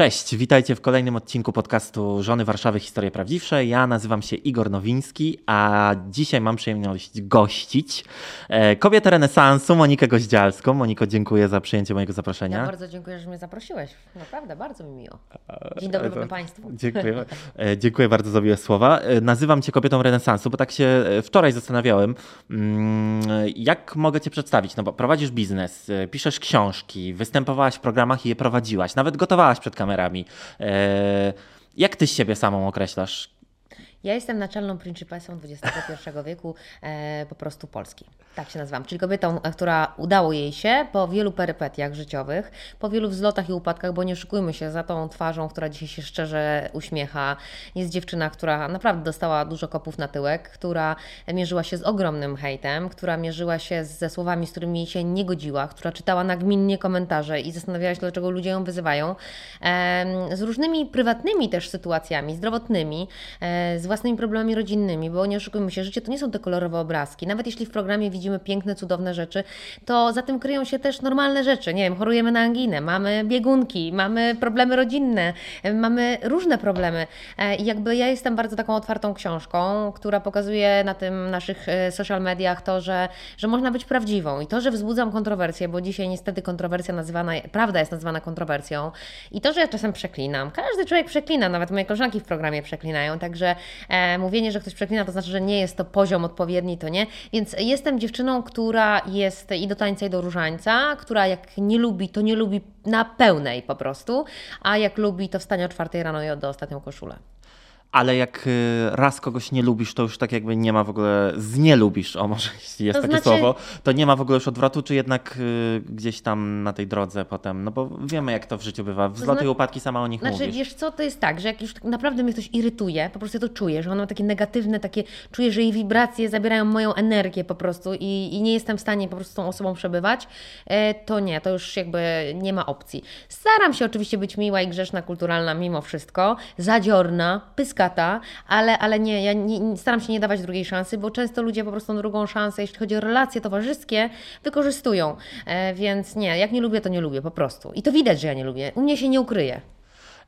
Cześć, witajcie w kolejnym odcinku podcastu Żony Warszawy Historie Prawdziwsze. Ja nazywam się Igor Nowiński, a dzisiaj mam przyjemność gościć e, kobietę renesansu Monikę Goździalską. Moniko, dziękuję za przyjęcie mojego zaproszenia. Ja bardzo dziękuję, że mnie zaprosiłeś. Naprawdę, bardzo mi miło. Dzień dobry e, Państwu. Dziękuję, e, dziękuję bardzo za miłe słowa. Nazywam Cię kobietą renesansu, bo tak się wczoraj zastanawiałem, mm, jak mogę Cię przedstawić, no bo prowadzisz biznes, piszesz książki, występowałaś w programach i je prowadziłaś, nawet gotowałaś przed kamerami. E, jak ty siebie samą określasz? Ja jestem naczelną principesą XXI wieku, e, po prostu Polski. Tak się nazywam. Czyli kobietą, e, która udało jej się po wielu perypetiach życiowych, po wielu wzlotach i upadkach, bo nie szykujmy się za tą twarzą, która dzisiaj się szczerze uśmiecha. Jest dziewczyna, która naprawdę dostała dużo kopów na tyłek, która mierzyła się z ogromnym hejtem, która mierzyła się ze słowami, z którymi się nie godziła, która czytała nagminnie komentarze i zastanawiała się, dlaczego ludzie ją wyzywają. E, z różnymi prywatnymi też sytuacjami, zdrowotnymi, e, z własnymi problemami rodzinnymi, bo nie oszukujmy się, życie to nie są te kolorowe obrazki. Nawet jeśli w programie widzimy piękne, cudowne rzeczy, to za tym kryją się też normalne rzeczy. Nie wiem, chorujemy na anginę, mamy biegunki, mamy problemy rodzinne, mamy różne problemy. E, I jakby ja jestem bardzo taką otwartą książką, która pokazuje na tym naszych e, social mediach to, że, że można być prawdziwą i to, że wzbudzam kontrowersję, bo dzisiaj niestety kontrowersja nazywana, prawda jest nazywana kontrowersją i to, że ja czasem przeklinam. Każdy człowiek przeklina, nawet moje koleżanki w programie przeklinają, także mówienie, że ktoś przeklina, to znaczy, że nie jest to poziom odpowiedni, to nie. Więc jestem dziewczyną, która jest i do tańca, i do różańca, która jak nie lubi, to nie lubi na pełnej po prostu, a jak lubi, to wstanie o czwartej rano i do ostatnią koszulę. Ale jak y, raz kogoś nie lubisz, to już tak jakby nie ma w ogóle, z nie lubisz, o może jeśli jest to takie znaczy... słowo, to nie ma w ogóle już odwrotu, czy jednak y, gdzieś tam na tej drodze potem, no bo wiemy jak to w życiu bywa, wzloty znaczy... i upadki sama o nich znaczy, mówisz. wiesz co, to jest tak, że jak już tak naprawdę mnie ktoś irytuje, po prostu ja to czuję, że on ma takie negatywne, takie, czuję, że jej wibracje zabierają moją energię po prostu i, i nie jestem w stanie po prostu z tą osobą przebywać, e, to nie, to już jakby nie ma opcji. Staram się oczywiście być miła i grzeszna, kulturalna mimo wszystko, zadziorna, pyska ale, ale nie, ja nie, staram się nie dawać drugiej szansy, bo często ludzie po prostu drugą szansę, jeśli chodzi o relacje towarzyskie, wykorzystują. E, więc nie, jak nie lubię, to nie lubię po prostu. I to widać, że ja nie lubię. U mnie się nie ukryje.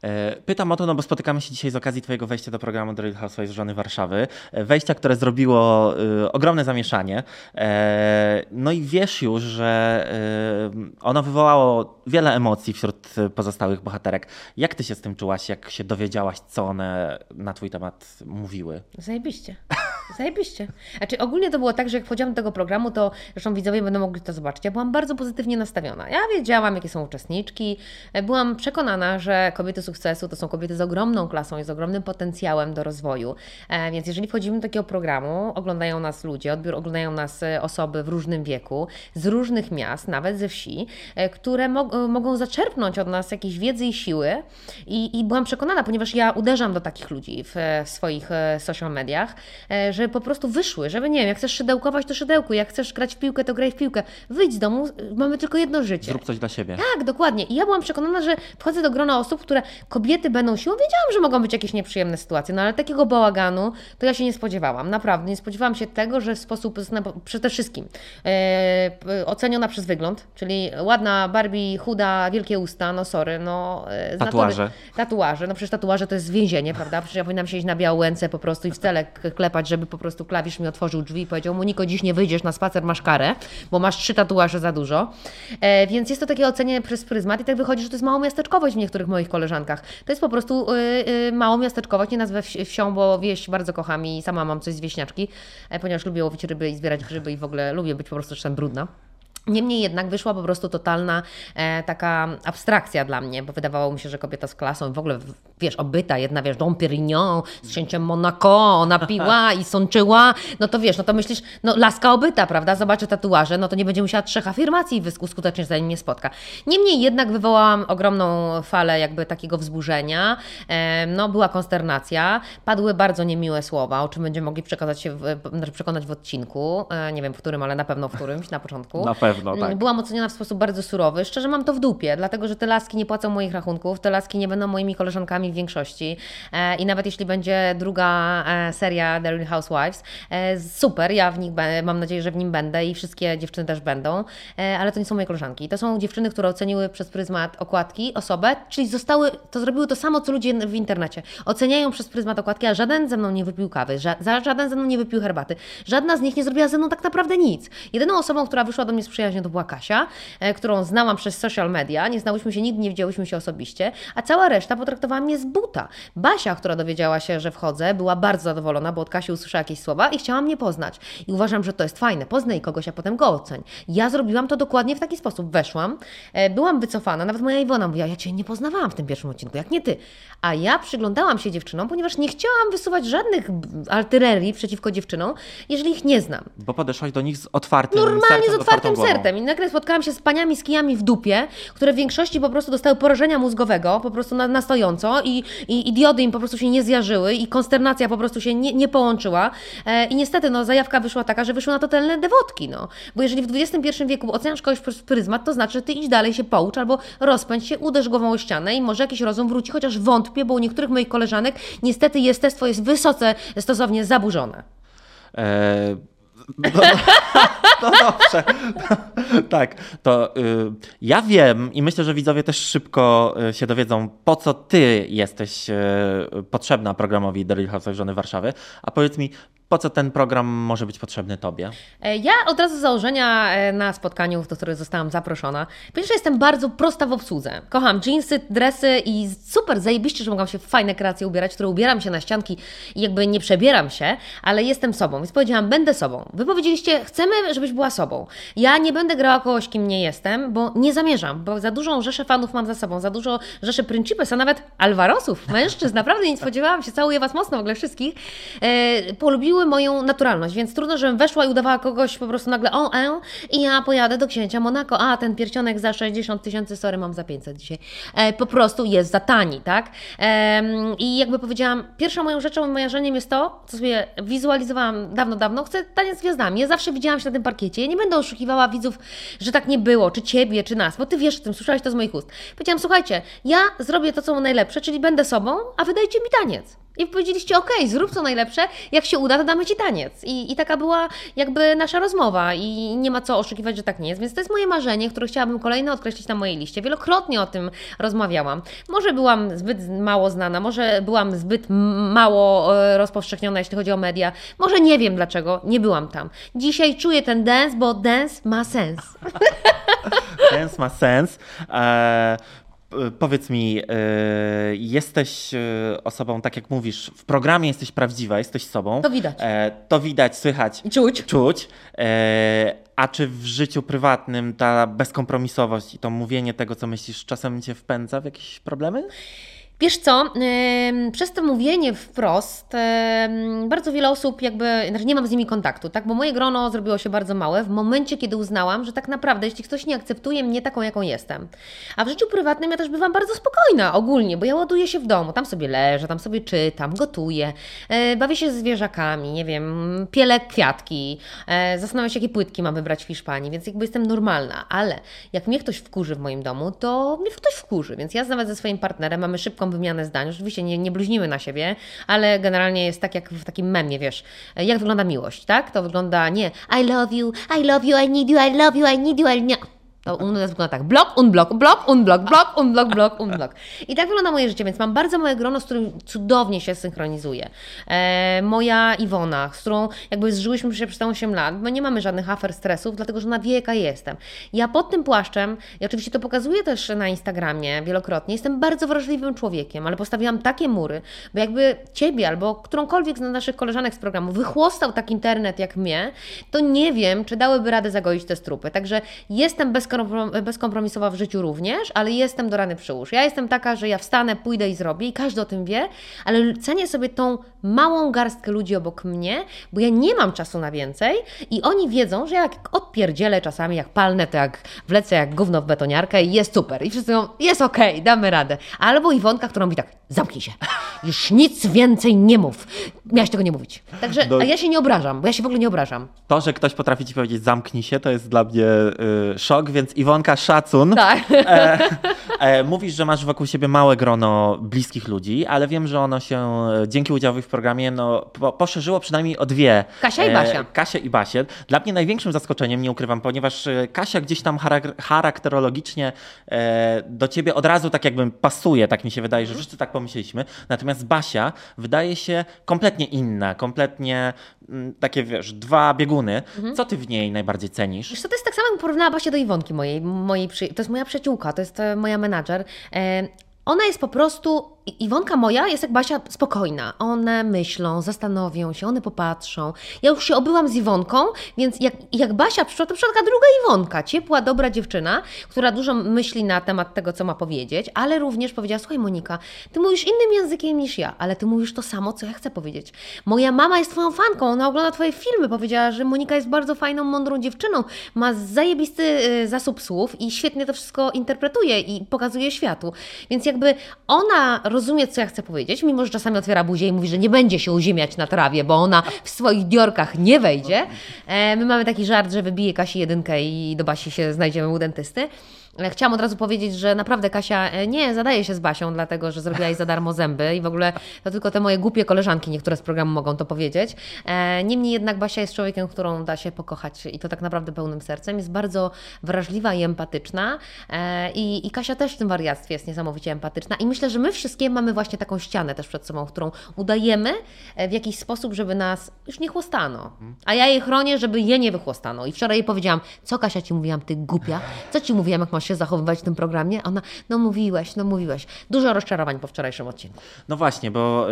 E, pytam o to, no bo spotykamy się dzisiaj z okazji Twojego wejścia do programu The Real Housewives Żony Warszawy. E, wejścia, które zrobiło y, ogromne zamieszanie. E, no i wiesz już, że ono wywołało wiele emocji wśród pozostałych bohaterek. Jak Ty się z tym czułaś, jak się dowiedziałaś, co one na Twój temat mówiły? Zajebiście. Zajebiście. Znaczy ogólnie to było tak, że jak wchodziłam do tego programu, to zresztą widzowie będą mogli to zobaczyć. Ja byłam bardzo pozytywnie nastawiona. Ja wiedziałam, jakie są uczestniczki. Byłam przekonana, że kobiety sukcesu to są kobiety z ogromną klasą i z ogromnym potencjałem do rozwoju. E, więc jeżeli wchodzimy do takiego programu, oglądają nas ludzie, odbiór oglądają nas e, osoby w różnym wieku, z różnych miast, nawet ze wsi, e, które mogą zaczerpnąć od nas jakieś wiedzy i siły. I, I byłam przekonana, ponieważ ja uderzam do takich ludzi w, w swoich social mediach, żeby po prostu wyszły, żeby nie wiem, jak chcesz szydełkować, to szydełku, jak chcesz grać w piłkę, to graj w piłkę. Wyjdź z domu, mamy tylko jedno życie. Zrób coś dla siebie. Tak, dokładnie. I ja byłam przekonana, że wchodzę do grona osób, które kobiety będą siłą. Wiedziałam, że mogą być jakieś nieprzyjemne sytuacje, no ale takiego bałaganu to ja się nie spodziewałam. Naprawdę, nie spodziewałam się tego, że w sposób przede wszystkim e, oceniona przez wygląd, czyli ładna Barbie, chuda, wielkie usta, no sorry, no... E, tatuaże. Natury, tatuaże, no przecież tatuaże to jest więzienie, prawda? Przecież ja powinnam siedzieć na białęce po prostu i w celek klepać, żeby po prostu klawisz mi otworzył drzwi i powiedział: Moniko, dziś nie wyjdziesz na spacer, masz karę, bo masz trzy tatuaże za dużo. E, więc jest to takie ocenienie przez pryzmat i tak wychodzi, że to jest mało miasteczkowość w niektórych moich koleżankach. To jest po prostu y, y, miasteczkowość, nie nazwę wsią, bo wieś bardzo kocham i sama mam coś z wieśniaczki, e, ponieważ lubię łowić ryby i zbierać grzyby i w ogóle lubię być po prostu czasem brudna. Niemniej jednak wyszła po prostu totalna e, taka abstrakcja dla mnie, bo wydawało mi się, że kobieta z klasą w ogóle, wiesz, obyta, jedna, wiesz, Dom Pérignon z księciem Monaco, ona piła i sączyła, no to wiesz, no to myślisz, no laska obyta, prawda, zobaczy tatuaże, no to nie będzie musiała trzech afirmacji uskutecznić, zanim mnie spotka. Niemniej jednak wywołałam ogromną falę jakby takiego wzburzenia, e, no była konsternacja, padły bardzo niemiłe słowa, o czym będziemy mogli przekazać się, w, znaczy przekonać w odcinku, e, nie wiem w którym, ale na pewno w którymś, na początku. Na pewno pewno, tak. Byłam oceniona w sposób bardzo surowy. Szczerze mam to w dupie, dlatego że te laski nie płacą moich rachunków, te laski nie będą moimi koleżankami w większości. E, I nawet jeśli będzie druga e, seria The Real Housewives, e, super, ja w nich mam nadzieję, że w nim będę i wszystkie dziewczyny też będą, ale to nie są moje koleżanki. To są dziewczyny, które oceniły przez pryzmat okładki osobę, czyli zostały, to zrobiły to samo, co ludzie w internecie. Oceniają przez pryzmat okładki, a żaden ze mną nie wypił kawy, żaden ze mną nie wypił herbaty. Żadna z nich nie zrobiła ze mną tak naprawdę nic. Jedyną osobą, która wyszła do mnie z przyjaźnią, to była Kasia, e, którą znałam przez social media. Nie znałyśmy się nigdy, nie widziałyśmy się osobiście, a cała reszta potraktowała mnie z buta. Basia, która dowiedziała się, że wchodzę, była bardzo zadowolona, bo od Kasi usłyszała jakieś słowa i chciała mnie poznać. I uważam, że to jest fajne. Poznaj kogoś, a potem go oceń. Ja zrobiłam to dokładnie w taki sposób. Weszłam, e, byłam wycofana, nawet moja Iwona mówiła, ja Cię nie poznawałam w tym pierwszym odcinku, jak nie Ty. A ja przyglądałam się dziewczynom, ponieważ nie chciałam wysuwać żadnych artylerii przeciwko dziewczynom, jeżeli ich nie znam. Bo podeszłaś do nich z otwartym Normalnie sercem, z otwartym sercem. I nagle spotkałam się z paniami z kijami w dupie, które w większości po prostu dostały porażenia mózgowego, po prostu na, na stojąco i, i, i diody im po prostu się nie zjarzyły i konsternacja po prostu się nie, nie połączyła. E, I niestety no, zajawka wyszła taka, że wyszły na totalne dewotki. No. Bo jeżeli w XXI wieku oceniasz kogoś przez pryzmat, to znaczy, że ty idź dalej się poucz albo rozpędź się, uderz głową o ścianę i może jakiś rozum wróci, chociaż wątpię, bo u niektórych moich koleżanek niestety jestestwo jest wysoce stosownie zaburzone. Eee, no, no dobrze. tak, to y, ja wiem i myślę, że widzowie też szybko y, się dowiedzą, po co ty jesteś y, potrzebna programowi The Real House Żony Warszawy. A powiedz mi, po co ten program może być potrzebny Tobie? E, ja od razu z założenia e, na spotkaniu, do którego zostałam zaproszona, pierwsze jestem bardzo prosta w obsłudze. Kocham jeansy, dresy i super, zajebiście, że mogłam się w fajne kreacje ubierać, które ubieram się na ścianki i jakby nie przebieram się, ale jestem sobą. Więc powiedziałam, będę sobą. Wy powiedzieliście, chcemy, żebyś była sobą. Ja nie będę grała kogoś, kim nie jestem, bo nie zamierzam, bo za dużą rzeszę fanów mam za sobą, za dużo rzeszy principes, a nawet alvarosów, mężczyzn. Naprawdę nie spodziewałam się, całuję Was mocno w ogóle wszystkich. E, polubiły moją naturalność, więc trudno, żebym weszła i udawała kogoś po prostu nagle o, e, i ja pojadę do księcia Monako, a ten pierścionek za 60 tysięcy, sorry, mam za 500 dzisiaj, e, po prostu jest za tani, tak? E, I jakby powiedziałam, pierwszą moją rzeczą, moim marzeniem jest to, co sobie wizualizowałam dawno, dawno, chcę taniec z gwiazdami. Ja zawsze widziałam się na tym parkiecie, ja nie będę oszukiwała widzów, że tak nie było, czy Ciebie, czy nas, bo Ty wiesz o tym, słyszałeś to z moich ust. Powiedziałam, słuchajcie, ja zrobię to, co najlepsze, czyli będę sobą, a wydajcie mi taniec. I powiedzieliście, ok, zrób co najlepsze, jak się uda, to damy Ci taniec. I, I taka była jakby nasza rozmowa i nie ma co oszukiwać, że tak nie jest. Więc to jest moje marzenie, które chciałabym kolejne odkreślić na mojej liście. Wielokrotnie o tym rozmawiałam. Może byłam zbyt mało znana, może byłam zbyt mało e, rozpowszechniona, jeśli chodzi o media. Może nie wiem dlaczego, nie byłam tam. Dzisiaj czuję ten dance, bo dance ma sens. dance ma sens. E, powiedz mi, e, jesteś e, osobą, tak jak mówisz, w programie jesteś prawdziwa, jesteś sobą. To widać. To widać, słychać. Czuć. Czuć. A czy w życiu prywatnym ta bezkompromisowość i to mówienie tego, co myślisz, czasem cię wpędza w jakieś problemy? Wiesz co, przez to mówienie wprost, bardzo wiele osób jakby, znaczy nie mam z nimi kontaktu, tak, bo moje grono zrobiło się bardzo małe w momencie, kiedy uznałam, że tak naprawdę, jeśli ktoś nie akceptuje mnie taką, jaką jestem, a w życiu prywatnym ja też bywam bardzo spokojna ogólnie, bo ja ładuję się w domu, tam sobie leżę, tam sobie czytam, gotuję, e, bawię się z zwierzakami, nie wiem, pielę kwiatki, e, zastanawiam się, jakie płytki mam wybrać w Hiszpanii, więc jakby jestem normalna, ale jak mnie ktoś wkurzy w moim domu, to mnie ktoś wkurzy, więc ja nawet ze swoim partnerem mamy szybką wymianę zdań. Oczywiście nie, nie bluźnimy na siebie, ale generalnie jest tak jak w takim memie, wiesz, jak wygląda miłość, tak? To wygląda nie I love you, I love you, I need you, I love you, I need you, I nie. To u nas wygląda tak. Blok, unblok, blok, unblok, blok, unblok, blok, unblok. I tak wygląda moje życie, więc mam bardzo małe grono, z którym cudownie się synchronizuje. E, moja Iwona, z którą jakby zżyłyśmy się przez te 8 lat, bo nie mamy żadnych afer, stresów, dlatego że ona wie, jaka jestem. Ja pod tym płaszczem, i oczywiście to pokazuję też na Instagramie wielokrotnie, jestem bardzo wrażliwym człowiekiem, ale postawiłam takie mury, bo jakby Ciebie albo którąkolwiek z naszych koleżanek z programu wychłostał tak internet jak mnie, to nie wiem, czy dałyby radę zagoić te strupy. Także jestem bez bezkompromisowa w życiu również, ale jestem do rany przyłóż. Ja jestem taka, że ja wstanę, pójdę i zrobię i każdy o tym wie, ale cenię sobie tą małą garstkę ludzi obok mnie, bo ja nie mam czasu na więcej i oni wiedzą, że jak odpierdzielę czasami, jak palnę, to jak wlecę jak gówno w betoniarkę i jest super. I wszyscy mówią, jest okej, okay, damy radę. Albo Iwonka, która mówi tak, zamknij się, już nic więcej nie mów. Miałaś tego nie mówić. Także, a ja się nie obrażam, bo ja się w ogóle nie obrażam. To, że ktoś potrafi ci powiedzieć zamknij się, to jest dla mnie y, szok, więc Iwonka, szacun. Tak. E, e, mówisz, że masz wokół siebie małe grono bliskich ludzi, ale wiem, że ono się dzięki udziałowi w programie no, po, poszerzyło przynajmniej o dwie. Kasia i Basia. Kasia i Basię. Dla mnie największym zaskoczeniem, nie ukrywam, ponieważ Kasia gdzieś tam charakterologicznie do ciebie od razu tak jakby pasuje, tak mi się wydaje, że wszyscy tak pomyśleliśmy. Natomiast Basia wydaje się kompletnie inna, kompletnie mm, takie, wiesz, dwa bieguny. Mhm. Co ty w niej najbardziej cenisz? Wiesz, to jest tak samo, jak porównała Basia do Iwonki mojej, mojej przy... to jest moja przyjaciółka, to jest e, moja menadżer. E, ona jest po prostu Iwonka moja jest jak Basia spokojna. One myślą, zastanowią się, one popatrzą. Ja już się obyłam z Iwonką, więc jak, jak Basia przyszła, to przyszła taka druga Iwonka, ciepła, dobra dziewczyna, która dużo myśli na temat tego, co ma powiedzieć, ale również powiedziała, słuchaj Monika, ty mówisz innym językiem niż ja, ale ty mówisz to samo, co ja chcę powiedzieć. Moja mama jest twoją fanką, ona ogląda twoje filmy, powiedziała, że Monika jest bardzo fajną, mądrą dziewczyną, ma zajebisty y, zasób słów i świetnie to wszystko interpretuje i pokazuje światu. Więc jakby ona rozumie, co ja chcę powiedzieć, mimo że czasami otwiera buzię i mówi, że nie będzie się uziemiać na trawie, bo ona w swoich diorkach nie wejdzie. E, my mamy taki żart, że wybije Kasi jedynkę i do Basi się znajdziemy u dentysty. Chciałam od razu powiedzieć, że naprawdę Kasia e, nie zadaje się z Basią, dlatego że zrobiła jej za darmo zęby i w ogóle to tylko te moje głupie koleżanki, niektóre z programu mogą to powiedzieć. E, niemniej jednak Basia jest człowiekiem, którą da się pokochać i to tak naprawdę pełnym sercem. Jest bardzo wrażliwa i empatyczna e, i, i Kasia też w tym wariactwie jest niesamowicie empatyczna i myślę, że my wszystkie mamy właśnie taką ścianę też przed sobą, którą udajemy w jakiś sposób, żeby nas już nie chłostano. A ja jej chronię, żeby je nie wychłostano. I wczoraj jej powiedziałam, co Kasia Ci mówiłam, Ty głupia? Co Ci mówiłam, jak masz się zachowywać w tym programie? Ona, no mówiłeś, no mówiłeś. Dużo rozczarowań po wczorajszym odcinku. No właśnie, bo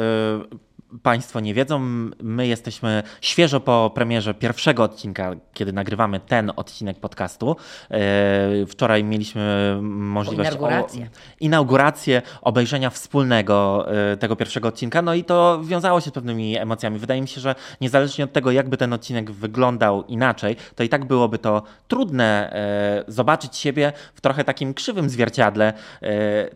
Państwo nie wiedzą, my jesteśmy świeżo po premierze pierwszego odcinka, kiedy nagrywamy ten odcinek podcastu. E, wczoraj mieliśmy możliwość inaugurację. Inaugurację obejrzenia wspólnego e, tego pierwszego odcinka, no i to wiązało się z pewnymi emocjami. Wydaje mi się, że niezależnie od tego, jakby ten odcinek wyglądał inaczej, to i tak byłoby to trudne e, zobaczyć siebie w trochę takim krzywym zwierciadle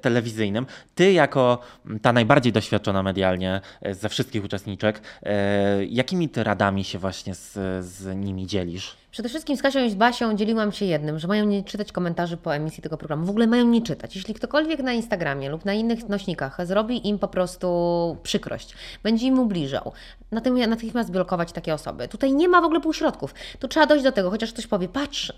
telewizyjnym. Ty, jako ta najbardziej doświadczona medialnie ze wszystkich wszystkich uczestniczek. E, jakimi ty radami się właśnie z, z nimi dzielisz? Przede wszystkim z Kasią i z Basią dzieliłam się jednym, że mają nie czytać komentarzy po emisji tego programu. W ogóle mają nie czytać. Jeśli ktokolwiek na Instagramie lub na innych nośnikach zrobi im po prostu przykrość, będzie im ubliżał, natychmiast blokować takie osoby. Tutaj nie ma w ogóle półśrodków. Tu trzeba dojść do tego, chociaż ktoś powie, patrz,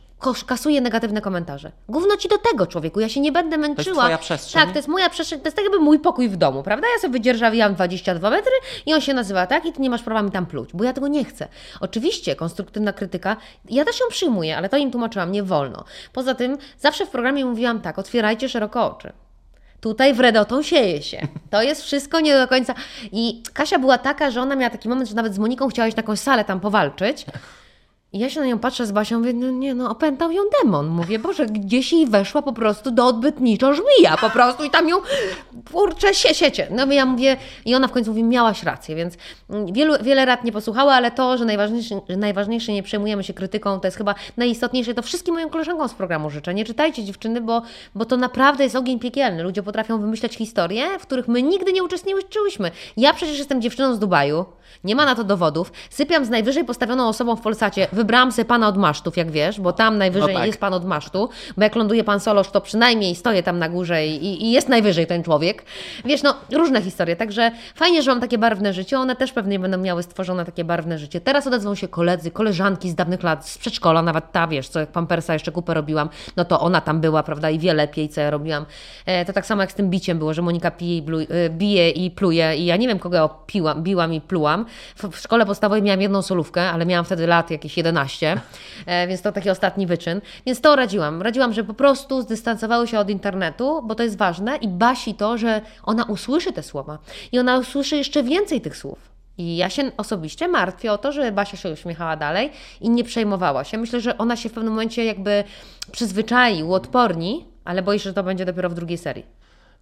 kasuje negatywne komentarze. Gówno ci do tego, człowieku, ja się nie będę męczyła. To jest twoja przestrzeń. Tak, to jest moja przestrzeń, to jest tak jakby mój pokój w domu, prawda? Ja sobie wydzierżawiłam 22 metry i on się nazywa tak i ty nie masz prawa mi tam pluć, bo ja tego nie chcę. Oczywiście konstruktywna krytyka ja też ją przyjmuję, ale to im tłumaczyłam, nie wolno. Poza tym zawsze w programie mówiłam tak, otwierajcie szeroko oczy. Tutaj wredotą sieje się. To jest wszystko nie do końca. I Kasia była taka, że ona miała taki moment, że nawet z Moniką chciałaś na jakąś salę tam powalczyć. Ja się na nią patrzę z Basią, mówię, no nie, no opętał ją demon. Mówię, Boże, gdzieś jej weszła po prostu do odbytniczo żmija po prostu i tam ją, kurczę, sie, siecie. No ja mówię, i ona w końcu mówi, miałaś rację, więc wielu, wiele rad nie posłuchała, ale to, że najważniejsze, najważniejsze nie przejmujemy się krytyką, to jest chyba najistotniejsze. To wszystkim moim koleżankom z programu życzę. Nie czytajcie dziewczyny, bo, bo to naprawdę jest ogień piekielny. Ludzie potrafią wymyślać historie, w których my nigdy nie uczestniczyłyśmy. Ja przecież jestem dziewczyną z Dubaju, nie ma na to dowodów. Sypiam z najwyżej postawioną osobą w Polsacie. Wybrałam sobie pana od masztów, jak wiesz, bo tam najwyżej no tak. jest pan od masztu, bo jak ląduje pan Solosz, to przynajmniej stoję tam na górze i, i, jest najwyżej ten człowiek. Wiesz, no różne historie, także fajnie, że mam takie barwne życie. One też pewnie będą miały stworzone takie barwne życie. Teraz odezwą się koledzy, koleżanki z dawnych lat, z przedszkola, nawet ta, wiesz, co jak Pampersa jeszcze kupę robiłam, no to ona tam była, prawda, i wie lepiej, co ja robiłam. E, to tak samo jak z tym biciem było, że Monika pije i, e, bije i pluje i ja nie wiem, kogo piłam, biłam i plułam, w szkole podstawowej miałam jedną solówkę, ale miałam wtedy lat jakieś 11, e, więc to taki ostatni wyczyn. Więc to radziłam. Radziłam, że po prostu zdystansowały się od internetu, bo to jest ważne i basi to, że ona usłyszy te słowa i ona usłyszy jeszcze więcej tych słów. I ja się osobiście martwię o to, że Basia się uśmiechała dalej i nie przejmowała się. Myślę, że ona się w pewnym momencie jakby przyzwyczai, uodporni, ale boję się, że to będzie dopiero w drugiej serii.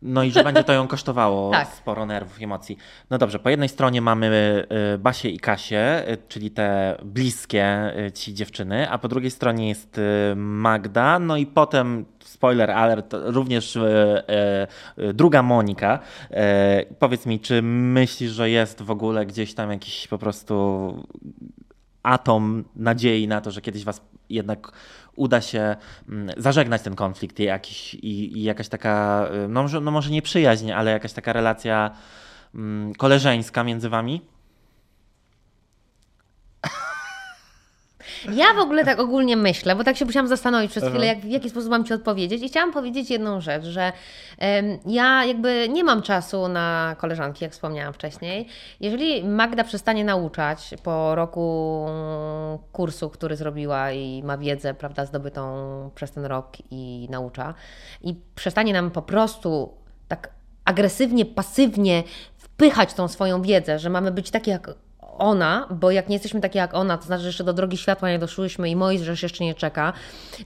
No i że będzie to ją kosztowało Tak. sporo nerwów emocji. No dobrze, po jednej stronie mamy y, Basię i Kasię, y, czyli te bliskie y, ci dziewczyny, a po drugiej stronie jest Magda, no i potem, spoiler alert, również druga Monika. Powiedz mi, czy myślisz, że jest w ogóle gdzieś tam jakiś po prostu atom nadziei na to, że kiedyś was jednak uda się mm, zażegnać ten konflikt i, jakiś, i, i jakaś taka, y, no może, no może nie przyjaźń, ale jakaś taka relacja mm, koleżeńska między wami? Ja w ogóle tak ogólnie myślę, bo tak się musiałam zastanowić przez chwilę, jak, w jaki sposób mam Ci odpowiedzieć. I chciałam powiedzieć jedną rzecz, że em, ja jakby nie mam czasu na koleżanki, jak wspomniałam wcześniej. Jeżeli Magda przestanie nauczać po roku kursu, który zrobiła i ma wiedzę, prawda, zdobytą przez ten rok i naucza, i przestanie nam po prostu tak agresywnie, pasywnie wpychać tą swoją wiedzę, że mamy być takie jak ona, bo jak nie jesteśmy takie jak ona, to znaczy, że jeszcze do drogi światła nie doszłyśmy i Mojżesz jeszcze nie czeka.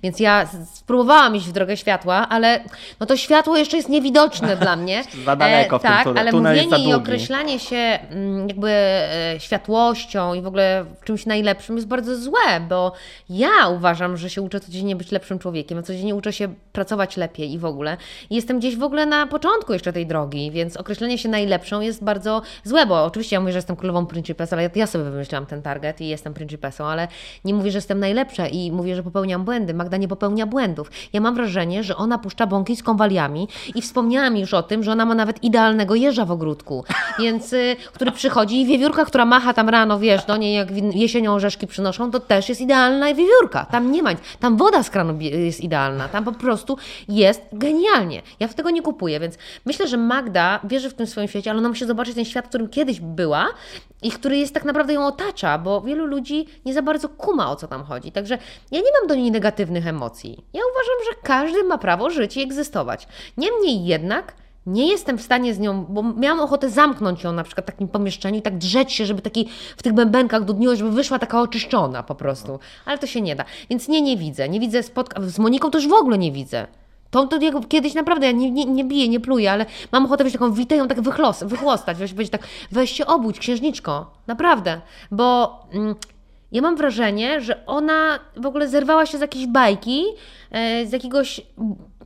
Więc ja spróbowałam iść w drogę światła, ale no to światło jeszcze jest niewidoczne dla mnie. Za daleko w tym Tak, tunel- ale tunel mówienie i określanie się mm, jakby e, światłością i w ogóle czymś najlepszym jest bardzo złe, bo ja uważam, że się uczę codziennie być lepszym człowiekiem, a codziennie uczę się pracować lepiej i w ogóle. I jestem gdzieś w ogóle na początku jeszcze tej drogi, więc określenie się najlepszą jest bardzo złe, bo oczywiście ja mówię, że jestem królową Principes, ale ja sobie wymyśliłam ten target i jestem Principesą, ale nie mówię, że jestem najlepsza i mówię, że popełniam błędy. Magda nie popełnia błędów. Ja mam wrażenie, że ona puszcza bąki z konwaliami i wspomniałam już o tym, że ona ma nawet idealnego jeża w ogródku, więc, y, który przychodzi i wiewiórka, która macha tam rano, wiesz, do niej jak jesienią orzeszki przynoszą, to też jest idealna wiewiórka. Tam nie ma, tam woda z kranu jest idealna, tam po prostu jest genialnie. Ja w tego nie kupuję, więc myślę, że Magda wierzy w tym swoim świecie, ale ona musi zobaczyć ten świat, w którym kiedyś była i który jest tak naprawdę ją otacza, bo wielu ludzi nie za bardzo kuma o co tam chodzi. Także ja nie mam do niej negatywnych emocji. Ja uważam, że każdy ma prawo żyć i egzystować. Niemniej jednak nie jestem w stanie z nią, bo miałam ochotę zamknąć ją na przykład w takim pomieszczeniu i tak drzeć się, żeby taki w tych bębenkach dudniło, żeby wyszła taka oczyszczona po prostu. Ale to się nie da. Więc nie, nie widzę. Nie widzę spotka... Z Moniką też w ogóle nie widzę. To, to jak kiedyś naprawdę, ja nie, nie, nie biję, nie pluję, ale mam ochotę być taką witę ją tak wychlos, wychłostać, wiesz, być tak, weź się obudź, księżniczko, naprawdę, bo mm, ja mam wrażenie, że ona w ogóle zerwała się z jakiejś bajki, e, z jakiegoś...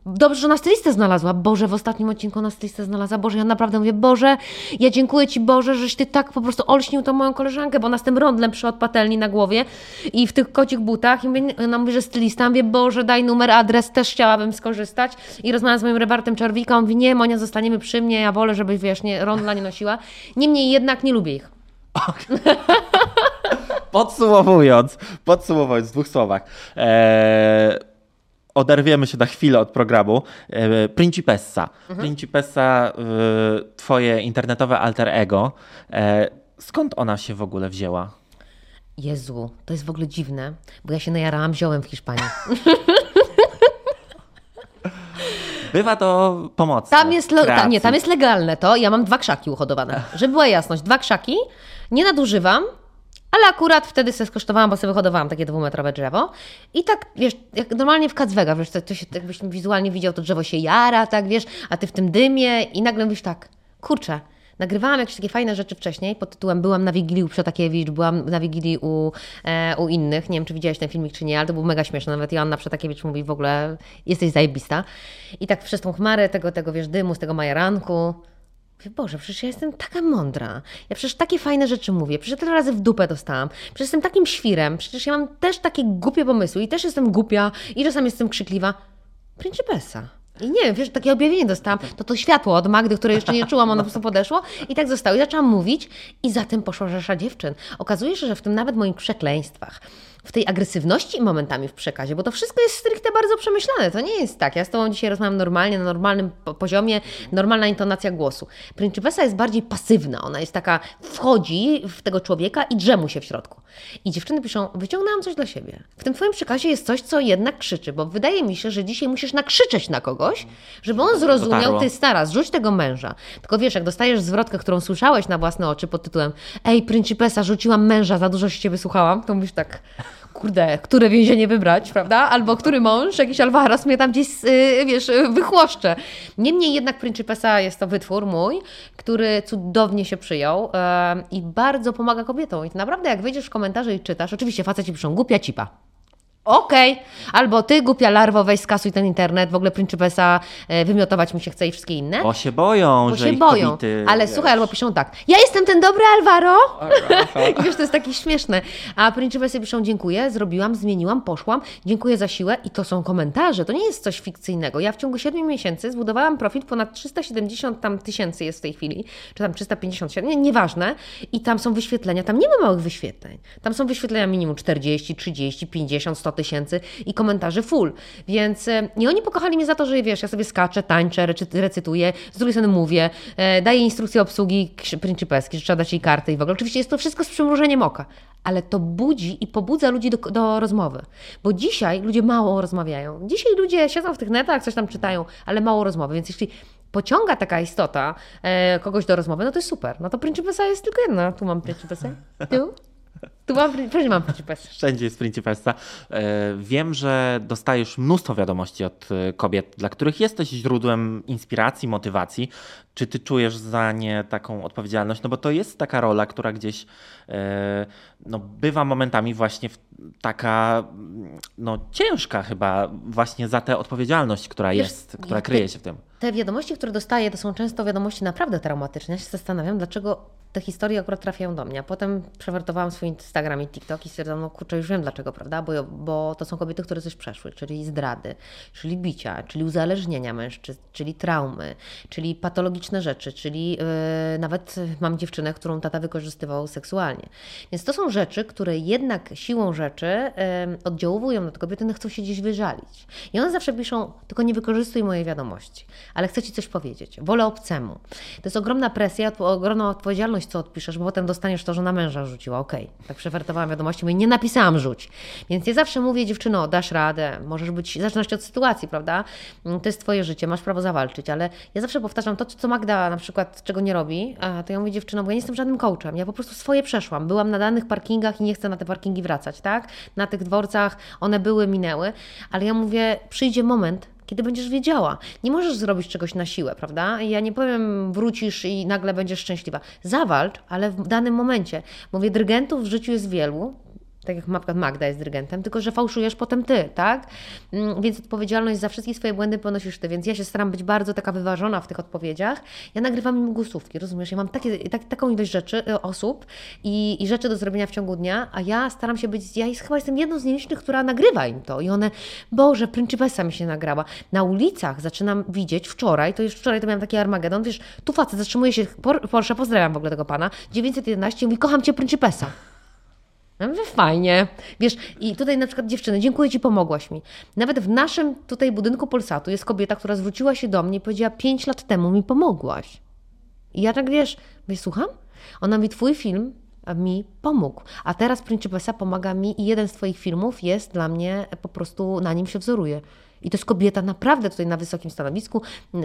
Dobrze, że ona stylistę znalazła. Boże, w ostatnim odcinku ona stylistę znalazła. Boże, ja naprawdę mówię, Boże, ja dziękuję Ci, Boże, żeś Ty tak po prostu olśnił tą moją koleżankę, bo ona z tym rondlem przy od patelni na głowie i w tych kocich butach. I mówię, ona mówi, że stylista. Mówię, Boże, daj numer, adres, też chciałabym skorzystać. I rozmawiam z moim Rewartem Czarwika. On mówi, nie, Monia, zostaniemy przy mnie, ja wolę, żebyś, wiesz, nie, rondla nie nosiła. Niemniej jednak nie lubię ich. Podsumowując, podsumowując w dwóch słowach, e, oderwiemy się na chwilę od programu. E, Principessa. Principessa, e, twoje internetowe alter ego. E, skąd ona się w ogóle wzięła? Jezu, to jest w ogóle dziwne, bo ja się najarałam ziołem w Hiszpanii. Bywa to pomocne. Tam jest, le- ta, kreacji. nie, tam jest legalne to. Ja mam dwa krzaki uhodowane. Żeby była jasność, dwa krzaki, nie nadużywam, ale akurat wtedy sobie skosztowałam, bo sobie wyhodowałam takie dwumetrowe drzewo. I tak, wiesz, jak normalnie w Kacwega, wiesz, to, to się, jakbyś wizualnie widział, to drzewo się jara, tak, wiesz, a ty w tym dymie i nagle mówisz tak, kurczę, Nagrywałam jakieś takie fajne rzeczy wcześniej pod tytułem Byłam na Wigilii u Przetakiewicz, byłam na Wigilii u, e, u innych. Nie wiem, czy widziałeś ten filmik, czy nie, ale to był mega śmieszny. Nawet Joanna Przetakiewicz mówi w ogóle, jesteś zajebista. I tak przez tą chmarę tego, tego wiesz, dymu, z tego majaranku. Mówię, Boże, przecież ja jestem taka mądra. Ja przecież takie fajne rzeczy mówię. Przecież tyle razy w dupę dostałam. Przecież jestem takim świrem. Przecież ja mam też takie głupie pomysły i też jestem głupia i czasami jestem krzykliwa. Principessa. I nie wiem, wiesz, takie objawienie dostałam, to to światło od Magdy, które jeszcze nie czułam, ono po prostu podeszło i tak zostało. I zaczęłam mówić i za tym poszła rzesza dziewczyn. Okazuje się, że w tym nawet moich przekleństwach, w tej agresywności momentami w przekazie, bo to wszystko jest stricte bardzo przemyślane. To nie jest tak. Ja z Tobą dzisiaj rozmawiam normalnie, na normalnym po- poziomie, normalna intonacja głosu. Principessa jest bardziej pasywna. Ona jest taka, wchodzi w tego człowieka i drze mu się w środku. I dziewczyny piszą, wyciągnęłam coś dla siebie. W tym Twoim przekazie jest coś, co jednak krzyczy, bo wydaje mi się, że dzisiaj musisz nakrzyczeć na kogoś, żeby on zrozumiał, Dotarło. ty stara, zrzuć tego męża. Tylko wiesz, jak dostajesz zwrotkę, którą słyszałeś na własne oczy pod tytułem Ej, Principessa, rzuciłam męża, za dużo się Ciebie słuchałam, to mówisz tak, kurde, które więzienie wybrać, prawda? Albo który mąż, jakiś Alvaras mnie tam gdzieś, yy, wiesz, wychłoszcze. Niemniej jednak Principessa jest to wytwór mój, który cudownie się przyjął i bardzo pomaga kobietom. I naprawdę jak wyjdziesz w komentarze i czytasz, oczywiście faceci piszą głupia cipa. Okej, okay. albo ty, głupia larwo, weź skasuj ten internet, w ogóle Principessa e, wymiotować mi się chce i wszystkie inne. Bo się boją, Bo że się ich boją. kobiety, Ale wiesz. słuchaj, albo piszą tak, ja jestem ten dobry Alvaro. I wiesz, to jest takie śmieszne. A Principessy piszą, dziękuję, zrobiłam, zmieniłam, poszłam, dziękuję za siłę i to są komentarze, to nie jest coś fikcyjnego. Ja w ciągu 7 miesięcy zbudowałam profil, ponad 370 tam tysięcy jest w tej chwili, czy tam 357, nie, nieważne. I tam są wyświetlenia, tam nie ma małych wyświetleń. Tam są wyświetlenia minimum 40, 30, 50, 100 tysięcy i komentarzy full. Więc e, i oni pokochali mnie za to, że wiesz, ja sobie skaczę, tańczę, recy- recytuję, z drugiej strony mówię, e, daję instrukcję obsługi Principeski, że trzeba dać jej kartę i w ogóle. Oczywiście jest to wszystko z przymrużeniem oka, ale to budzi i pobudza ludzi do, do rozmowy. Bo dzisiaj ludzie mało rozmawiają. Dzisiaj ludzie siedzą w tych netach, coś tam czytają, ale mało rozmowy. Więc jeśli pociąga taka istota e, kogoś do rozmowy, no to jest super. No to Principessa jest tylko jedna. Tu mam Principessę, tu, tu mam, wszędzie mam Principessę. Wszędzie jest Principessa. E, Wiem, że dostajesz mnóstwo wiadomości od e, kobiet, dla których jesteś źródłem inspiracji, motywacji. Czy ty czujesz za nie taką odpowiedzialność? No bo to jest taka rola, która gdzieś e, no, bywa momentami właśnie taka no, ciężka chyba właśnie za tę odpowiedzialność, która Wiesz, jest, która kryje się w tym. Te wiadomości, które dostaję, to są często wiadomości naprawdę traumatyczne. Ja się zastanawiam, dlaczego te historie akurat trafiają do mnie. A potem przewertowałam swój Instagram i TikTok i stwierdzam, no kurczę, już wiem dlaczego, prawda? Bo, bo to są kobiety, które coś przeszły, czyli zdrady, czyli bicia, czyli uzależnienia mężczyzn, czyli traumy, czyli patologiczne rzeczy, czyli yy, nawet mam dziewczynę, którą tata wykorzystywał seksualnie. Więc to są rzeczy, które jednak siłą rzeczy yy, oddziałują na te kobiety, one chcą się gdzieś wyżalić. I one zawsze piszą, tylko nie wykorzystuj mojej wiadomości, ale chcę Ci coś powiedzieć, wolę obcemu. To jest ogromna presja, ogromna odpowiedzialność, co odpiszesz, bo potem dostaniesz to, że na męża rzuciła. Okej, tak przewertowałam wiadomości, mówię, nie napisałam rzuć. Więc ja zawsze mówię, dziewczyno, dasz radę, możesz być, zależności od sytuacji, prawda? Mm, To jest Twoje życie, masz prawo zawalczyć, ale ja zawsze powtarzam to, co Magda na przykład, czego nie robi, a to ja mówię, dziewczyno, bo ja nie jestem żadnym coachem, ja po prostu swoje przeszłam. Byłam na danych parkingach i nie chcę na te parkingi wracać, tak? Na tych dworcach one były, minęły, ale ja mówię, przyjdzie moment, kiedy będziesz wiedziała. Nie możesz zrobić czegoś na siłę, prawda? Ja nie powiem, wrócisz i nagle będziesz szczęśliwa. Zawalcz, ale w danym momencie. Mówię, dyrygentów w życiu jest wielu, tak jak na przykład Magda jest dyrygentem, tylko że fałszujesz potem ty, tak? Mm, Więc odpowiedzialność za wszystkie swoje błędy ponosisz ty. Więc ja się staram być bardzo taka wyważona w tych odpowiedziach. Ja nagrywam im głosówki, rozumiesz? Ja mam takie, tak, taką ilość rzeczy, y, osób i, i rzeczy do zrobienia w ciągu dnia, a ja staram się być, ja chyba jestem jedną z nielicznych, która nagrywa im to. I one, Boże, Principessa mi się nagrała. Na ulicach zaczynam widzieć, wczoraj, to już wczoraj to miałam taki Armagedon, wiesz, tu facet zatrzymuje się, Por- Porsche, pozdrawiam w ogóle tego pana, 911 mówi, kocham Cię Principessa. Ja mówię, fajnie. Wiesz, i tutaj na przykład dziewczyny, dziękuję Ci, pomogłaś mi. Nawet w naszym tutaj budynku Polsatu jest kobieta, która zwróciła się do mnie i powiedziała, pięć lat temu mi pomogłaś. I ja tak, wiesz, mówię, słucham? Ona mi, twój film mi pomógł. A teraz Principessa pomaga mi i jeden z Twoich filmów jest dla mnie, po prostu na nim się wzoruje. I to jest kobieta naprawdę tutaj na wysokim stanowisku,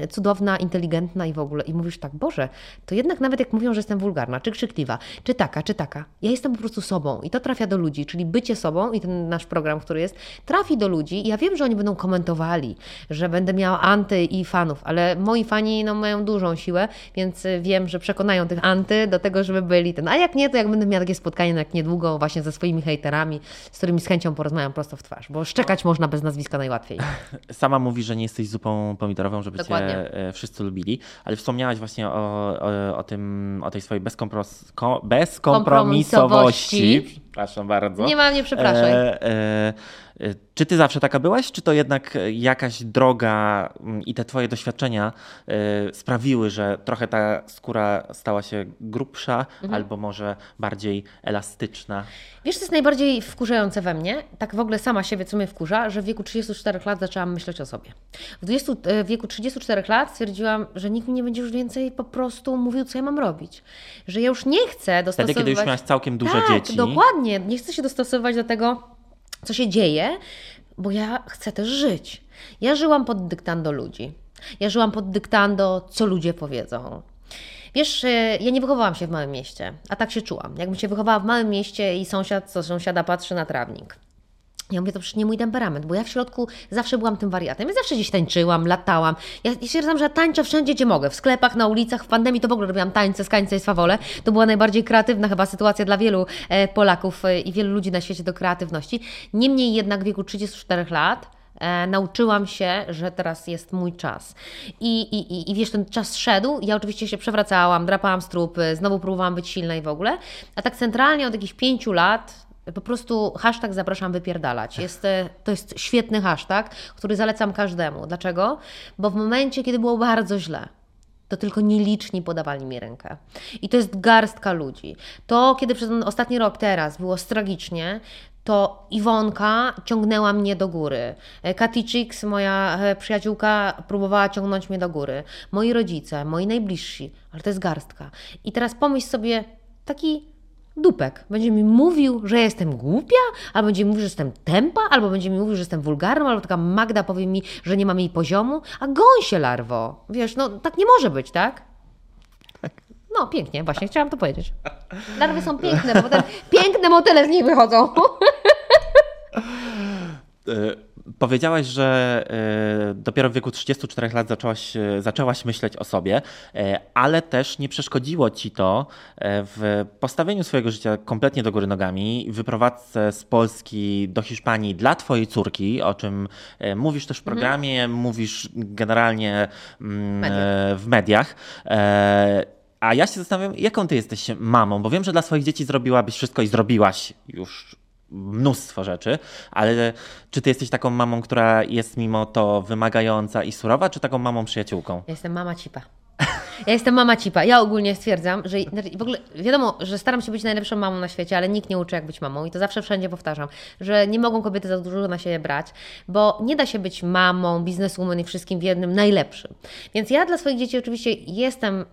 cudowna, inteligentna i w ogóle. I mówisz tak, Boże, to jednak nawet jak mówią, że jestem wulgarna, czy krzykliwa, czy taka, czy taka, ja jestem po prostu sobą i to trafia do ludzi, czyli bycie sobą i ten nasz program, który jest, trafi do ludzi ja wiem, że oni będą komentowali, że będę miała anty i fanów, ale moi fani no, mają dużą siłę, więc y, wiem, że przekonają tych anty do tego, żeby byli ten. A jak nie, to jak będę miała takie spotkanie jak niedługo właśnie ze swoimi hejterami, z którymi z chęcią porozmawiam prosto w twarz, bo szczekać można bez nazwiska najłatwiej. Sama mówi, że nie jesteś zupą pomidorową, żeby Dokładnie. cię e, wszyscy lubili, ale wspomniałaś właśnie o, o, o tym, o tej swojej bezkompros, ko, bezkompromisowości. Kompromisowości. Przepraszam bardzo. Nie mam, nie przepraszaj. E, e, czy ty zawsze taka byłaś, czy to jednak jakaś droga mm, i te twoje doświadczenia e, sprawiły, że trochę ta skóra stała się grubsza Mhm. albo może bardziej elastyczna? Wiesz, co jest najbardziej wkurzające we mnie? Tak w ogóle sama siebie, co mnie wkurza, że w wieku 34 lat zaczęłam myśleć o sobie. W, 20, e, w wieku 34 lat stwierdziłam, że nikt mi nie będzie już więcej po prostu mówił, co ja mam robić. Że ja już nie chcę dostosowywać... Wtedy, kiedy już miałaś całkiem dużo tak, dzieci. dokładnie. Nie chcę się dostosowywać do tego, co się dzieje, bo ja chcę też żyć. Ja żyłam pod dyktando ludzi. Ja żyłam pod dyktando, co ludzie powiedzą. Wiesz, e, ja nie wychowałam się w małym mieście, a tak się czułam. Jakbym się wychowała w małym mieście i sąsiad, co sąsiada patrzy na trawnik. Ja mówię, to przecież nie mój temperament, bo ja w środku zawsze byłam tym wariatem. Ja zawsze gdzieś tańczyłam, latałam. Ja, ja stwierdzam, że ja tańczę wszędzie, gdzie mogę. W sklepach, na ulicach, w pandemii to w ogóle robiłam tańce, skańce i swawole. To była najbardziej kreatywna chyba sytuacja dla wielu e, Polaków e, i wielu ludzi na świecie do kreatywności. Niemniej jednak w wieku 34 lat E, nauczyłam się, że teraz jest mój czas. I, i, I wiesz, ten czas szedł, ja oczywiście się przewracałam, drapałam strupy, znowu próbowałam być silna i w ogóle. A tak centralnie od jakichś pięciu lat po prostu hashtag zapraszam wypierdalać. Jest, e, to jest świetny hashtag, który zalecam każdemu. Dlaczego? Bo w momencie, kiedy było bardzo źle, to tylko nieliczni podawali mi rękę. I to jest garstka ludzi. To, kiedy przez ten ostatni rok teraz było tragicznie, to Iwonka ciągnęła mnie do góry. E, Katy Chicks, moja e, przyjaciółka, próbowała ciągnąć mnie do góry. Moi rodzice, moi najbliżsi, ale to jest garstka. I teraz pomyśl sobie, taki dupek będzie mi mówił, że jestem głupia, albo będzie mi mówił, że jestem tempa, albo będzie mi mówił, że jestem wulgarna, albo taka Magda powie mi, że nie mam jej poziomu, a goń się larwo. Wiesz, no tak nie może być, tak? tak. No, pięknie, właśnie chciałam to powiedzieć. Larwy są piękne, bo potem piękne motyle z nich wychodzą. E, powiedziałaś, że e, dopiero w wieku 34 lat zaczęłaś, e, zaczęłaś myśleć o sobie, ale też nie przeszkodziło ci to w postawieniu swojego życia kompletnie do góry nogami, wyprowadzce z Polski do Hiszpanii dla twojej córki, o czym mówisz też w mhm. programie, mhm. mówisz generalnie mm, w mediach. A ja się zastanawiam, jaką ty jesteś mamą, bo wiem, że dla swoich dzieci zrobiłabyś wszystko i zrobiłaś już mnóstwo rzeczy, ale czy ty jesteś taką mamą, która jest mimo to wymagająca i surowa, czy taką mamą przyjaciółką? Ja jestem mama cipa. Ja jestem mama cipa. Ja ogólnie stwierdzam, że znaczy, w ogóle wiadomo, że staram się być najlepszą mamą na świecie, ale nikt nie uczy, jak być mamą. I to zawsze wszędzie powtarzam, że nie mogą kobiety za dużo na siebie brać, bo nie da się być mamą, bizneswoman i wszystkim w jednym najlepszym. Więc ja dla swoich dzieci oczywiście jestem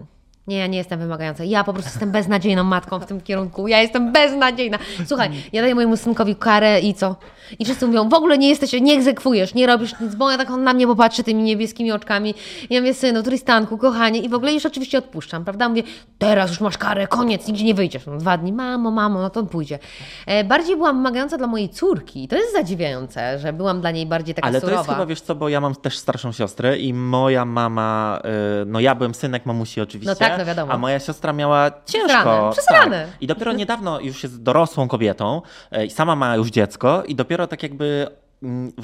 nie, ja nie jestem wymagająca. Ja po prostu jestem beznadziejną matką w tym kierunku. Ja jestem beznadziejna. Słuchaj, ja daję mojemu synkowi karę i co? I wszyscy mówią, w ogóle nie jesteś, nie egzekwujesz, nie robisz nic, bo ja tak on na mnie popatrzy tymi niebieskimi oczkami. Ja mówię, synu, Tristanku, kochanie, i w ogóle już oczywiście odpuszczam, prawda? Mówię, teraz już masz karę, koniec, nigdzie nie wyjdziesz. No, dwa dni, mamo, mamo, no to on pójdzie. E, bardziej byłam wymagająca dla mojej córki. To jest zadziwiające, że byłam dla niej bardziej taka Ale surowa. to jest chyba, wiesz co, bo ja mam też starszą siostrę i moja mama, y, no ja byłem synek mamusi oczywiście. No tak, no wiadomo. A moja siostra miała ciężko. Przesrane, tak. I dopiero niedawno już jest dorosłą kobietą e, i sama ma już dziecko i dopiero tak jakby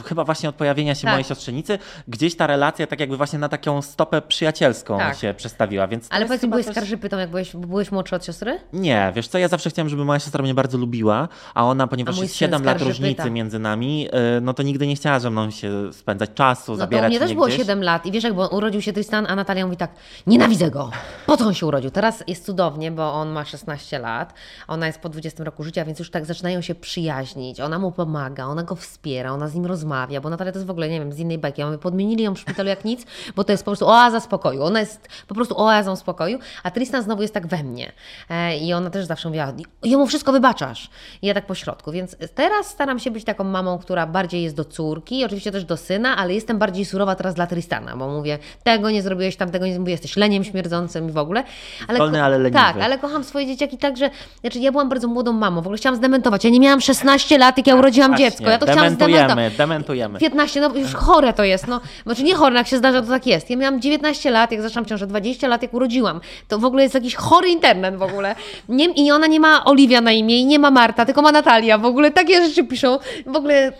chyba właśnie od pojawienia się tak. mojej siostrzenicy, gdzieś ta relacja tak jakby właśnie na taką stopę przyjacielską tak. się przestawiła. Więc Ale powiedz byłeś coś... skarżypytą, jak byłeś, byłeś młodszy od siostry? Nie, wiesz co, ja zawsze chciałem, żeby moja siostra mnie bardzo lubiła, a ona, ponieważ a jest 7 lat różnicy między nami, y, no to nigdy nie chciała ze mną się spędzać czasu, no zabierać to mnie też było 7 lat i wiesz, jak bo urodził się Tristan, a Natalia mówi tak, nienawidzę go, po co on się urodził? Teraz jest cudownie, bo on ma 16 lat, ona jest po 20 roku życia, więc już tak zaczynają się przyjaźnić, ona mu pomaga, ona go wspiera, ona z nim rozmawia, bo Natalia to jest w ogóle, nie wiem, z innej bajki. Mamy podmienili ją w szpitalu jak nic, bo to jest po prostu oaza spokoju. Ona jest po prostu oazą spokoju, a Tristan znowu jest tak we mnie. E, I ona też zawsze mówiła, jemu wszystko wybaczasz. I ja tak po środku. Więc teraz staram się być taką mamą, która bardziej jest do córki, oczywiście też do syna, ale jestem bardziej surowa teraz dla Tristana, bo mówię, tego nie zrobiłeś, tamtego nie zrobiłeś, jesteś leniem śmierdzącym i w ogóle. Ale, Wolny, ale leniwy. Tak, ale kocham swoje dzieciaki tak, że znaczy ja byłam bardzo młodą mamą, w ogóle chciałam zdementować. Ja nie miałam 16 lat, jak ja urodziłam Właśnie, dziecko. Ja to chciałam zdementować. Dementujemy. 15, no już chore to jest, no. Znaczy nie chore, jak się zdarza, to tak jest. Ja miałam 19 lat, jak zaczęłam ciążę, 20 lat, jak urodziłam. To w ogóle jest jakiś chory internet w ogóle. Nie, I ona nie ma Oliwia na imię i nie ma Marta, tylko ma Natalia. W ogóle takie rzeczy piszą. W ogóle...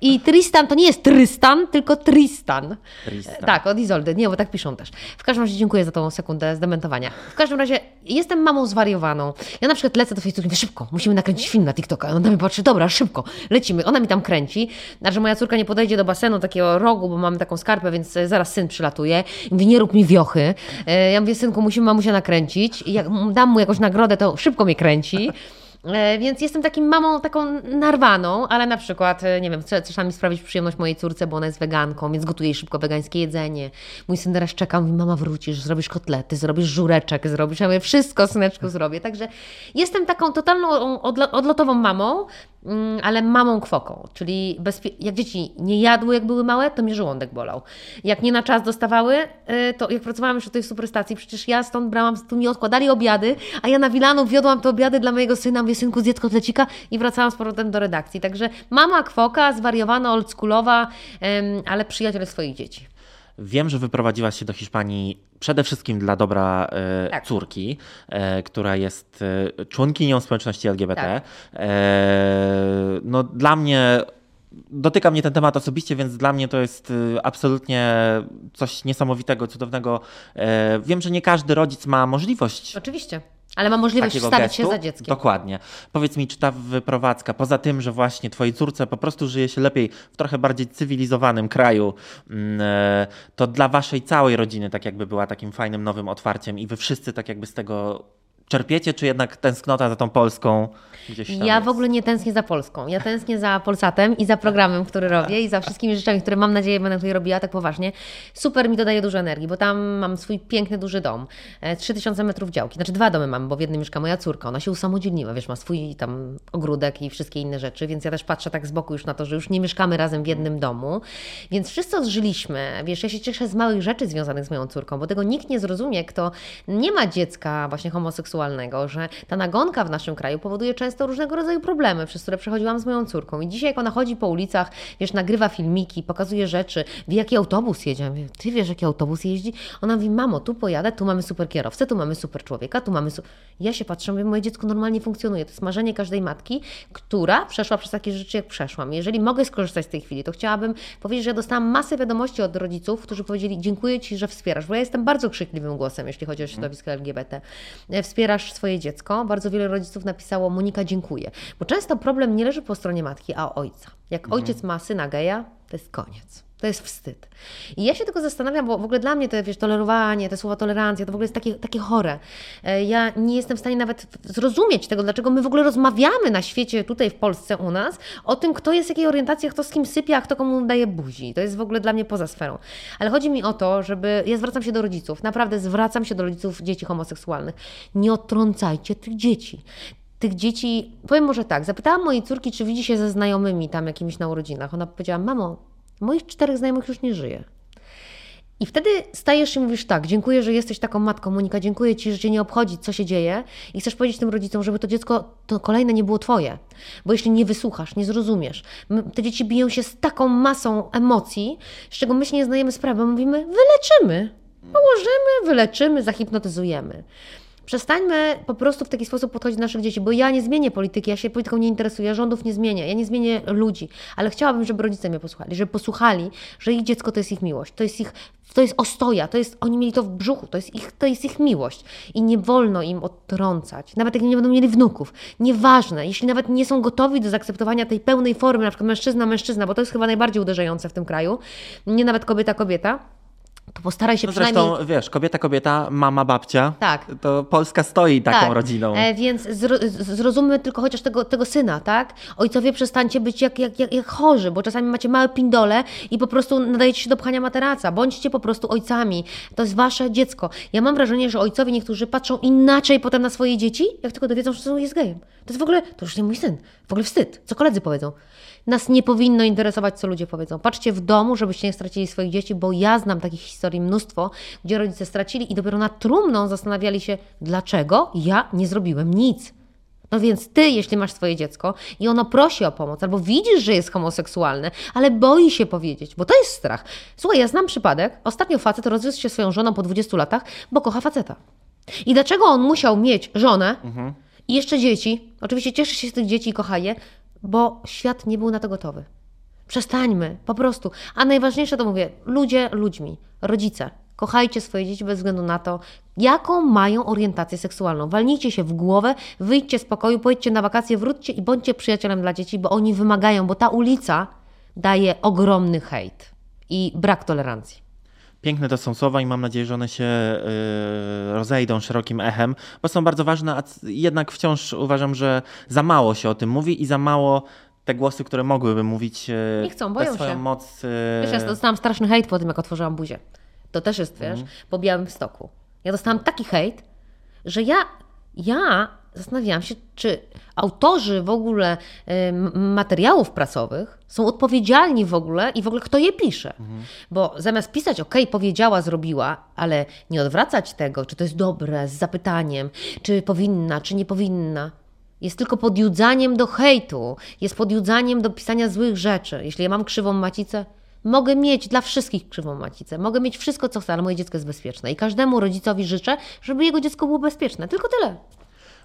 I Tristan to nie jest Trystan, tylko Tristan. Tristan. Tak, od Izoldy. Nie, bo tak piszą też. W każdym razie dziękuję za tą sekundę zdementowania. W każdym razie jestem mamą zwariowaną. Ja na przykład lecę do Facebooka mówię, szybko, musimy nakręcić film na TikToka. Ona mi patrzy, dobra, szybko, lecimy. Ona mi tam kręci. Znaczy moja córka nie podejdzie do basenu takiego rogu, bo mamy taką skarpę, więc zaraz syn przylatuje. I mówi, nie rób mi wiochy. E, ja mówię, synku, musimy mamusia nakręcić. I jak dam mu jakąś nagrodę, to szybko mnie kręci. E, więc jestem takim mamą, taką narwaną, ale na przykład, e, nie wiem, chcę czasami sprawić przyjemność mojej córce, bo ona jest weganką, więc gotuję jej szybko wegańskie jedzenie. Mój syn teraz czeka, mówi, mama wrócisz, zrobisz kotlety, zrobisz żureczek, zrobisz, ja mówię, wszystko syneczku zrobię. Także jestem taką totalną odlotową mamą, ale mamą kwoką, czyli jak dzieci nie jadły, jak były małe, to mnie żołądek bolał. Jak nie na czas dostawały, y, to jak pracowałam już tutaj w superstacji, przecież ja stąd brałam, tu mi odkładali obiady, a ja na Wilanów wiodłam te obiady dla mojego syna, mówię, synku, zjedz kotlecika i wracałam z powrotem do redakcji. Także mama kwoka, zwariowana, oldschoolowa, ale przyjaciel swoich dzieci. Wiem, że wyprowadziłaś się do Hiszpanii przede wszystkim dla dobra e, Tak. córki, e, która jest e, członkinią społeczności LGBT. Tak. No, dla mnie dotyka mnie ten temat osobiście, więc dla mnie to jest absolutnie coś niesamowitego, cudownego. Wiem, że nie każdy rodzic ma możliwość Oczywiście. Ale ma możliwość wstawić gestu. się za dzieckiem. Dokładnie. Powiedz mi, czy ta wyprowadzka, poza tym, że właśnie twojej córce po prostu żyje się lepiej w trochę bardziej cywilizowanym kraju, mm, e, to dla waszej całej rodziny tak jakby była takim fajnym nowym otwarciem i wy wszyscy tak jakby z tego czerpiecie, czy jednak tęsknota za tą Polską gdzieś tam Ja jest? w ogóle nie tęsknię za Polską. Ja tęsknię za Polsatem i za programem, który robię i za wszystkimi rzeczami, które mam nadzieję będę tutaj robiła tak poważnie. Super mi to daje dużo energii, bo tam mam swój piękny, duży dom. E, 3000 metrów działki. Znaczy dwa domy mam, bo w jednym mieszka moja córka. Ona się usamodzielniła, wiesz, ma swój tam ogródek i wszystkie inne rzeczy, więc ja też patrzę tak z boku już na to, że już nie mieszkamy razem w jednym domu. Więc wszyscy odżyliśmy. Wiesz, ja się cieszę z małych rzeczy związanych z moją córką, bo tego nikt nie zrozumie, kto nie ma dziecka właśnie homoseksualnego, że ta nagonka w naszym kraju powoduje często różnego rodzaju problemy, przez które przechodziłam z moją córką. I dzisiaj, jak ona chodzi po ulicach, wiesz, nagrywa filmiki, pokazuje rzeczy, wie, jaki autobus jedzie. Mówię, Ty wiesz, jaki autobus jeździ? Ona mówi, mamo, tu pojadę, tu mamy super kierowcę, tu mamy super człowieka, tu mamy. Su... Ja się patrzę, mówię, moje dziecko normalnie funkcjonuje. To jest marzenie każdej matki, która przeszła przez takie rzeczy, jak przeszłam. Jeżeli mogę skorzystać z tej chwili, to chciałabym powiedzieć, że ja dostałam masę wiadomości od rodziców, którzy powiedzieli, dziękuję Ci, że wspierasz, bo ja jestem bardzo krzykliwym głosem, jeśli chodzi o środowisko LGBT. E, Wspierasz swoje dziecko. Bardzo wiele rodziców napisało, Monika, dziękuję. Bo często problem nie leży po stronie matki, a ojca. Jak ojciec ma syna geja, to jest koniec. To jest wstyd. I ja się tylko zastanawiam, bo w ogóle dla mnie to, wiesz, tolerowanie, te słowa tolerancja, to w ogóle jest takie, takie chore. E, Ja nie jestem w stanie nawet zrozumieć tego, dlaczego my w ogóle rozmawiamy na świecie, tutaj w Polsce u nas, o tym, kto jest jakiej orientacji, kto z kim sypie, a kto komu daje buzi. To jest w ogóle dla mnie poza sferą. Ale chodzi mi o to, żeby, ja zwracam się do rodziców, naprawdę zwracam się do rodziców dzieci homoseksualnych. Nie odtrącajcie tych dzieci tych dzieci, powiem może tak, zapytałam mojej córki, czy widzi się ze znajomymi tam jakimiś na urodzinach. Ona powiedziała, mamo, moich czterech znajomych już nie żyje. I wtedy stajesz i mówisz tak, dziękuję, że jesteś taką matką, Monika, dziękuję Ci, że Cię nie obchodzi, co się dzieje i chcesz powiedzieć tym rodzicom, żeby to dziecko, to kolejne nie było Twoje. Bo jeśli nie wysłuchasz, nie zrozumiesz, te dzieci biją się z taką masą emocji, z czego my się nie zdajemy sprawy, mówimy, wyleczymy, położymy, wyleczymy, zahipnotyzujemy. Przestańmy po prostu w taki sposób podchodzić do naszych dzieci, bo ja nie zmienię polityki, ja się polityką nie interesuję, rządów nie zmienię, ja nie zmienię ludzi, ale chciałabym, żeby rodzice mnie posłuchali, żeby posłuchali, że ich dziecko to jest ich miłość, to jest ich, to jest ostoja, to jest, oni mieli to w brzuchu, to jest ich, to jest ich miłość. I nie wolno im odtrącać, nawet jak nie będą mieli wnuków, nieważne, jeśli nawet nie są gotowi do zaakceptowania tej pełnej formy, na przykład mężczyzna, mężczyzna, bo to jest chyba najbardziej uderzające w tym kraju, nie nawet kobieta, kobieta, to postaraj się No przynajmniej... zresztą, wiesz, kobieta, kobieta, mama, babcia. Tak. To Polska stoi taką rodziną. E, więc zro, zrozummy tylko chociaż tego, tego syna, tak? Ojcowie, przestańcie być jak, jak, jak, jak chorzy, bo czasami macie małe pindole i po prostu nadajecie się do pchania materaca. Bądźcie po prostu ojcami. To jest wasze dziecko. Ja mam wrażenie, że ojcowie niektórzy patrzą inaczej potem na swoje dzieci, jak tylko dowiedzą, że są jest gejem. To jest w ogóle, to już nie mój syn. W ogóle wstyd. Co koledzy powiedzą. Nas nie powinno interesować, co ludzie powiedzą. Patrzcie w domu, żebyście nie stracili swoich dzieci, bo ja znam takich historii mnóstwo, gdzie rodzice stracili i dopiero nad trumną zastanawiali się, dlaczego ja nie zrobiłem nic. No więc ty, jeśli masz swoje dziecko i ono prosi o pomoc, albo widzisz, że jest homoseksualne, ale boi się powiedzieć, bo to jest strach. Słuchaj, ja znam przypadek. Ostatnio facet rozwiódł się swoją żoną po 20 latach, bo kocha faceta. I dlaczego on musiał mieć żonę i jeszcze dzieci? Oczywiście cieszy się z tych dzieci i kocha je, bo świat nie był na to gotowy. Przestańmy, po prostu. A najważniejsze to mówię, ludzie ludźmi, rodzice. Kochajcie swoje dzieci bez względu na to, jaką mają orientację seksualną. Walnijcie się w głowę, wyjdźcie z pokoju, pojedźcie na wakacje, wróćcie i bądźcie przyjacielem dla dzieci, bo oni wymagają, bo ta ulica daje ogromny hejt i brak tolerancji. Piękne to są słowa i mam nadzieję, że one się y, rozejdą szerokim echem, bo są bardzo ważne, a jednak wciąż uważam, że za mało się o tym mówi i za mało te głosy, które mogłyby mówić y, Nie chcą, boją swoją się. moc. y, Wiesz, ja dostałam straszny hejt po tym, jak otworzyłam buzię. To też jest, wiesz, po Białym Stoku. Ja dostałam taki hejt, że ja, ja zastanawiałam się, czy autorzy w ogóle y, materiałów prasowych są odpowiedzialni w ogóle i w ogóle kto je pisze. Mhm. Bo zamiast pisać, ok, powiedziała, zrobiła, ale nie odwracać tego, czy to jest dobre, z zapytaniem, czy powinna, czy nie powinna. Jest tylko podjudzaniem do hejtu, jest podjudzaniem do pisania złych rzeczy. Jeśli ja mam krzywą macicę, mogę mieć dla wszystkich krzywą macicę, mogę mieć wszystko, co chcę, ale moje dziecko jest bezpieczne. I każdemu rodzicowi życzę, żeby jego dziecko było bezpieczne. Tylko tyle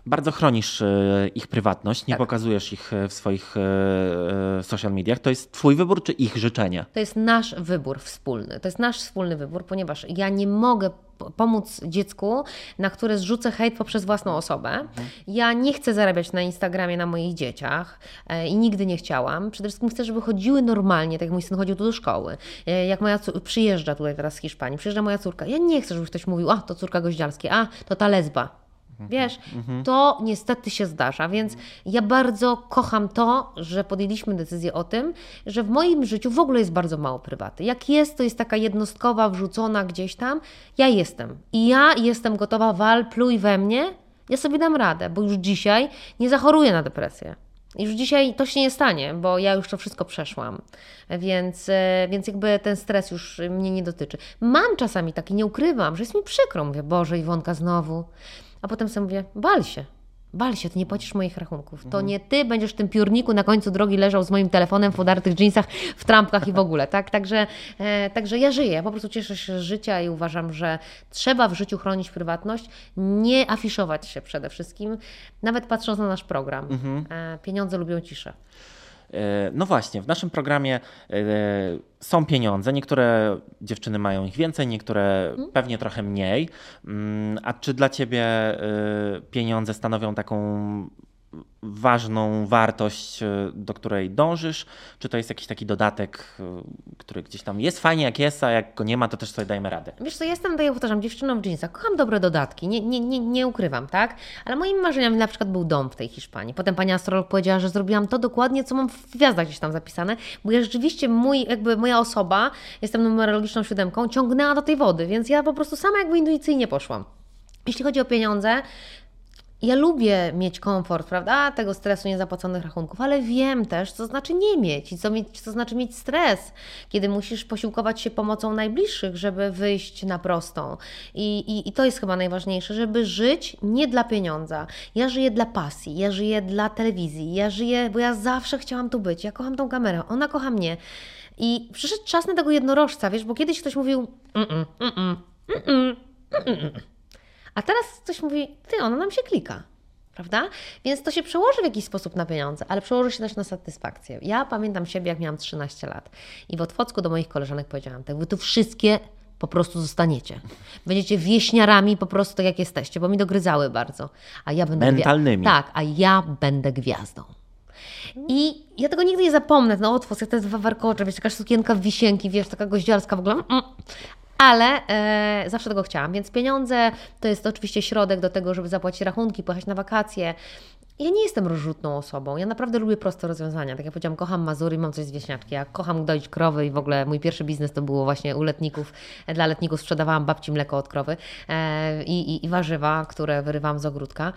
bardzo chronisz e, ich prywatność, nie tak. pokazujesz ich e, w swoich e, social mediach. To jest Twój wybór czy ich życzenie? To jest nasz wybór wspólny. To jest nasz wspólny wybór, ponieważ ja nie mogę pomóc dziecku, na które zrzucę hejt poprzez własną osobę. Mhm. Ja nie chcę zarabiać na Instagramie na moich dzieciach i nigdy nie chciałam. Przede wszystkim chcę, żeby chodziły normalnie, tak jak mój syn chodził tu do szkoły. Jak moja córka przyjeżdża tutaj teraz z Hiszpanii, przyjeżdża moja córka. Ja nie chcę, żeby ktoś mówił, a to córka goździalskie, a to ta lesba. Mhm. Wiesz, mhm. to niestety się zdarza, więc ja bardzo kocham to, że podjęliśmy decyzję o tym, że w moim życiu w ogóle jest bardzo mało prywaty. Jak jest, to jest taka jednostkowa, wrzucona gdzieś tam. Ja jestem. I ja jestem gotowa, wal, pluj we mnie, ja sobie dam radę, bo już dzisiaj nie zachoruję na depresję. Już dzisiaj to się nie stanie, bo ja już to wszystko przeszłam, więc, e, więc jakby ten stres już mnie nie dotyczy. Mam czasami taki, nie ukrywam, że jest mi przykro. Mówię, Boże, Iwonka znowu. A potem sobie mówię, bal się, bal się, ty nie płacisz moich rachunków. To mhm. nie ty będziesz w tym piórniku na końcu drogi leżał z moim telefonem w udartych dżinsach, w trampkach i w ogóle, tak? Także, e, także ja żyję, po prostu cieszę się z życia i uważam, że trzeba w życiu chronić prywatność, nie afiszować się przede wszystkim, nawet patrząc na nasz program. Mhm. E, pieniądze lubią ciszę. E, no właśnie, w naszym programie e, są pieniądze. Niektóre dziewczyny mają ich więcej, niektóre mhm. pewnie trochę mniej. Mm, a czy dla ciebie e, pieniądze stanowią taką ważną wartość, e, do której dążysz? Czy to jest jakiś taki dodatek, e, który gdzieś tam jest fajnie, jak jest, a jak go nie ma, to też sobie dajemy radę? Wiesz co, jestem, tak jak powtarzam, dziewczyną w jeansach. Kocham dobre dodatki, nie, nie, nie, nie ukrywam, tak? Ale moimi marzeniami na przykład był dom w tej Hiszpanii. Potem pani astrolog powiedziała, że zrobiłam to dokładnie, co mam w gwiazdach gdzieś tam zapisane, bo ja rzeczywiście mój, jakby moja osoba, jestem numerologiczną siódemką, ciągnęła do tej wody, więc ja po prostu sama jakby intuicyjnie poszłam. Jeśli chodzi o pieniądze, ja lubię mieć komfort, prawda, tego stresu niezapłaconych rachunków, ale wiem też, co znaczy nie mieć i co, mieć, co znaczy mieć stres, kiedy musisz posiłkować się pomocą najbliższych, żeby wyjść na prostą. I, i, I to jest chyba najważniejsze, żeby żyć nie dla pieniądza. Ja żyję dla pasji, ja żyję dla telewizji, ja żyję, bo ja zawsze chciałam tu być, ja kocham tą kamerę, ona kocha mnie. I przyszedł czas na tego jednorożca, wiesz, bo kiedyś ktoś mówił mm -mm, mm, mm, mm, a teraz ktoś mówi, ty, ona nam się klika. Prawda? Więc to się przełoży w jakiś sposób na pieniądze, ale przełoży się też na satysfakcję. Ja pamiętam siebie, jak miałam 13 lat i w Otwocku do moich koleżanek powiedziałam tak, wy tu wszystkie po prostu zostaniecie. Będziecie wieśniarami po prostu tak jak jesteście, bo mi dogryzały bardzo. A ja będę Mentalnymi. Tak, a ja będę gwiazdą. I ja tego nigdy nie zapomnę, no otwórz, jak to jest dwa warkocze, wiesz, taka sukienka w wisienki, wiesz, taka goździarska w ogóle. Mm ale e, zawsze tego chciałam, więc pieniądze to jest oczywiście środek do tego, żeby zapłacić rachunki, pojechać na wakacje, ja nie jestem rozrzutną osobą. Ja naprawdę lubię proste rozwiązania. Tak jak powiedziałam, kocham Mazury, mam coś z wieśniaczki. Ja kocham doić krowy i w ogóle mój pierwszy biznes to było właśnie u letników. Dla letników sprzedawałam babci mleko od krowy e, i, i, i warzywa, które wyrywałam z ogródka.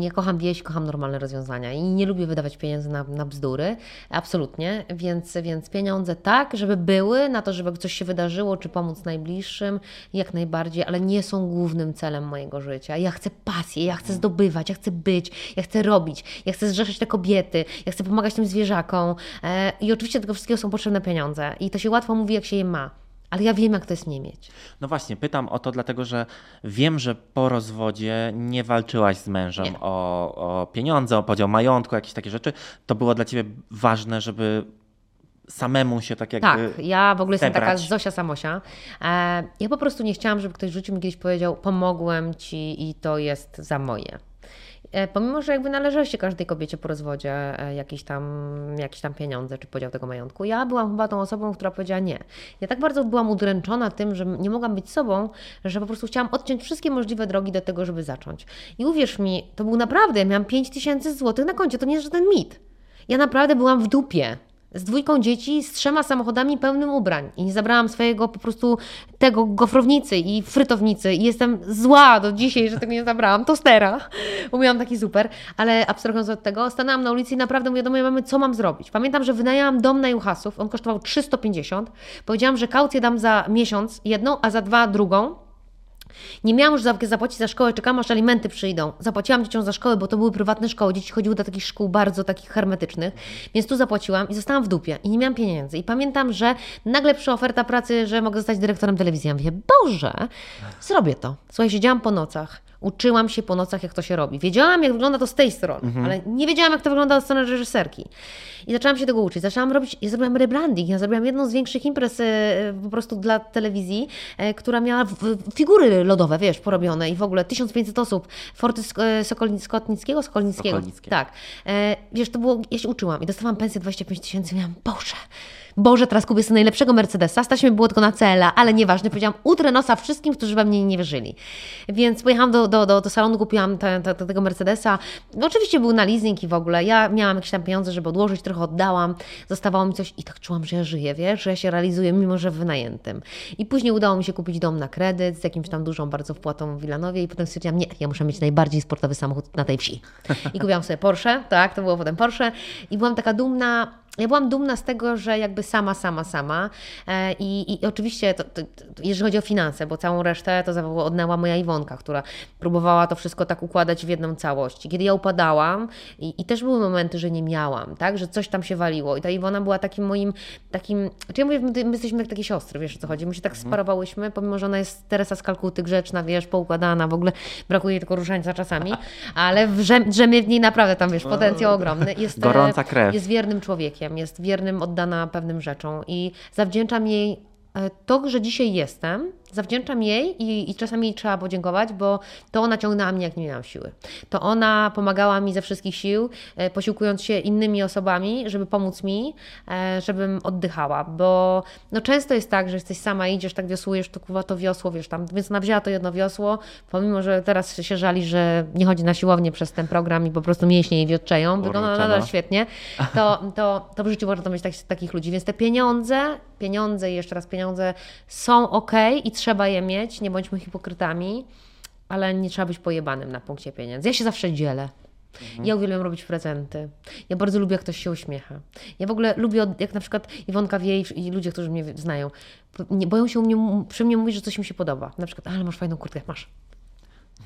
Ja kocham wieś, kocham normalne rozwiązania i nie lubię wydawać pieniędzy na, na bzdury. Absolutnie. Więc, więc pieniądze tak, żeby były na to, żeby coś się wydarzyło, czy pomóc najbliższym, jak najbardziej, ale nie są głównym celem mojego życia. Ja chcę pasję, ja chcę zdobywać, ja chcę być, ja chcę robić robić. Ja chcę zrzeszać te kobiety, ja chcę pomagać tym zwierzakom. E, I oczywiście do tego wszystkiego są potrzebne pieniądze. I to się łatwo mówi, jak się je ma. Ale ja wiem, jak to jest nie mieć. No właśnie, pytam o to, dlatego że wiem, że po rozwodzie nie walczyłaś z mężem o, o pieniądze, o podział majątku, jakieś takie rzeczy. To było dla ciebie ważne, żeby samemu się tak jakby. Tak, ja w ogóle zebrać. jestem taka Zosia Samosia. E, ja po prostu nie chciałam, żeby ktoś rzucił mi kiedyś powiedział: Pomogłem ci i to jest za moje. E, pomimo, że jakby należało się każdej kobiecie po rozwodzie e, jakieś tam, jakieś tam pieniądze czy podział tego majątku, ja byłam chyba tą osobą, która powiedziała nie. Ja tak bardzo byłam udręczona tym, że nie mogłam być sobą, że po prostu chciałam odciąć wszystkie możliwe drogi do tego, żeby zacząć. I uwierz mi, to był naprawdę, ja miałam 5 tysięcy złotych na koncie, to nie jest żaden mit. Ja naprawdę byłam w dupie. Z dwójką dzieci, z trzema samochodami pełnym ubrań. I nie zabrałam swojego po prostu tego gofrownicy i frytownicy. I jestem zła do dzisiaj, że tego nie zabrałam, tostera, bo miałam taki super, ale abstrahując od tego, stanęłam na ulicy i naprawdę mówię do mojej mamy, co mam zrobić. Pamiętam, że wynajęłam dom na Juchasów, on kosztował 350, powiedziałam, że kaucję dam za miesiąc jedną, a za dwa drugą, nie miałam już zapłacić za szkołę, czekałam aż alimenty przyjdą. Zapłaciłam dzieciom za szkołę, bo to były prywatne szkoły. Dzieci chodziły do takich szkół bardzo takich hermetycznych, więc tu zapłaciłam i zostałam w dupie i nie miałam pieniędzy. I pamiętam, że nagle przyszła oferta pracy, że mogę zostać dyrektorem telewizji. Ja mówię, Boże, zrobię to. Słuchaj, siedziałam po nocach. Uczyłam się po nocach, jak to się robi. Wiedziałam, jak wygląda to z tej strony, mhm. ale nie wiedziałam, jak to wygląda od strony reżyserki. I zaczęłam się tego uczyć. Zaczęłam robić, ja zrobiłam rebranding, ja zrobiłam jedną z większych imprez e, po prostu dla telewizji, e, która miała figury lodowe, wiesz, porobione i w ogóle 1500 osób. Forty e, Sokolnickiego, Sokolnickiego. Tak. Wiesz, to było, ja się uczyłam i dostawałam pensję 25 tysięcy. Miałam, Boże, Boże, teraz kupię sobie najlepszego Mercedesa, stać mi było tylko na cela, ale nieważne, powiedziałam, utrę nosa wszystkim, którzy we mnie nie wierzyli. Więc pojechałam do, do, do, do salonu, kupiłam te, te, tego Mercedesa. No, oczywiście był na leasing i w ogóle. Ja miałam jakieś tam pieniądze, żeby odłożyć, trochę oddałam, zostawało mi coś i tak czułam, że ja żyję, wiesz, że ja się realizuję, mimo że w wynajętym. I później udało mi się kupić dom na kredyt z jakimś tam dużą bardzo wpłatą w Wilanowie i potem stwierdziłam, nie, ja muszę mieć najbardziej sportowy samochód na tej wsi. I kupiłam sobie Porsche, tak, to było potem Porsche i byłam taka dumna, ja byłam dumna z tego, że jakby sama, sama, sama. E, I, i oczywiście, to, to, to, jeżeli chodzi o finanse, bo całą resztę to odnęła moja Iwonka, która próbowała to wszystko tak układać w jedną całość. Kiedy ja upadałam, i, i też były momenty, że nie miałam, tak, że coś tam się waliło. I ta Iwona była takim moim, takim. Czy ja mówię, my, my jesteśmy jak takie siostry, wiesz o co chodzi. My się tak mhm. sparowałyśmy, pomimo, że ona jest Teresa z Kalkuty, grzeczna, wiesz, poukładana, w ogóle brakuje tylko różańca czasami, ale drzemie w niej naprawdę tam, wiesz, potencjał ogromny. Jest, Gorąca krew. Jest wiernym człowiekiem jest wiernym, oddana pewnym rzeczom i zawdzięczam jej e, to, że dzisiaj jestem, zawdzięczam jej i, i czasami jej trzeba podziękować, bo to ona ciągnęła mnie, jak nie miałam siły. To ona pomagała mi ze wszystkich sił, e, posiłkując się innymi osobami, żeby pomóc mi, e, żebym oddychała, bo no często jest tak, że jesteś sama, idziesz, tak wiosłujesz, to kuwa to wiosło, wiesz tam, więc ona wzięła to jedno wiosło, pomimo, że teraz się żali, że nie chodzi na siłownię przez ten program i po prostu mięśnie jej wiotczeją, wygląda nadal świetnie, to, to, to w życiu warto mieć tak, takich ludzi, więc te pieniądze, pieniądze i jeszcze raz pieniądze są ok i trzeba je mieć, nie bądźmy hipokrytami, ale nie trzeba być pojebanym na punkcie pieniędzy. Ja się zawsze dzielę. Mhm. Ja uwielbiam robić prezenty. Ja bardzo lubię, jak ktoś się uśmiecha. Ja w ogóle lubię, jak na przykład Iwonka wie i ludzie, którzy mnie znają, boją się u mnie, przy mnie mówić, że coś mi się podoba. Na przykład, ale masz fajną kurtkę, masz.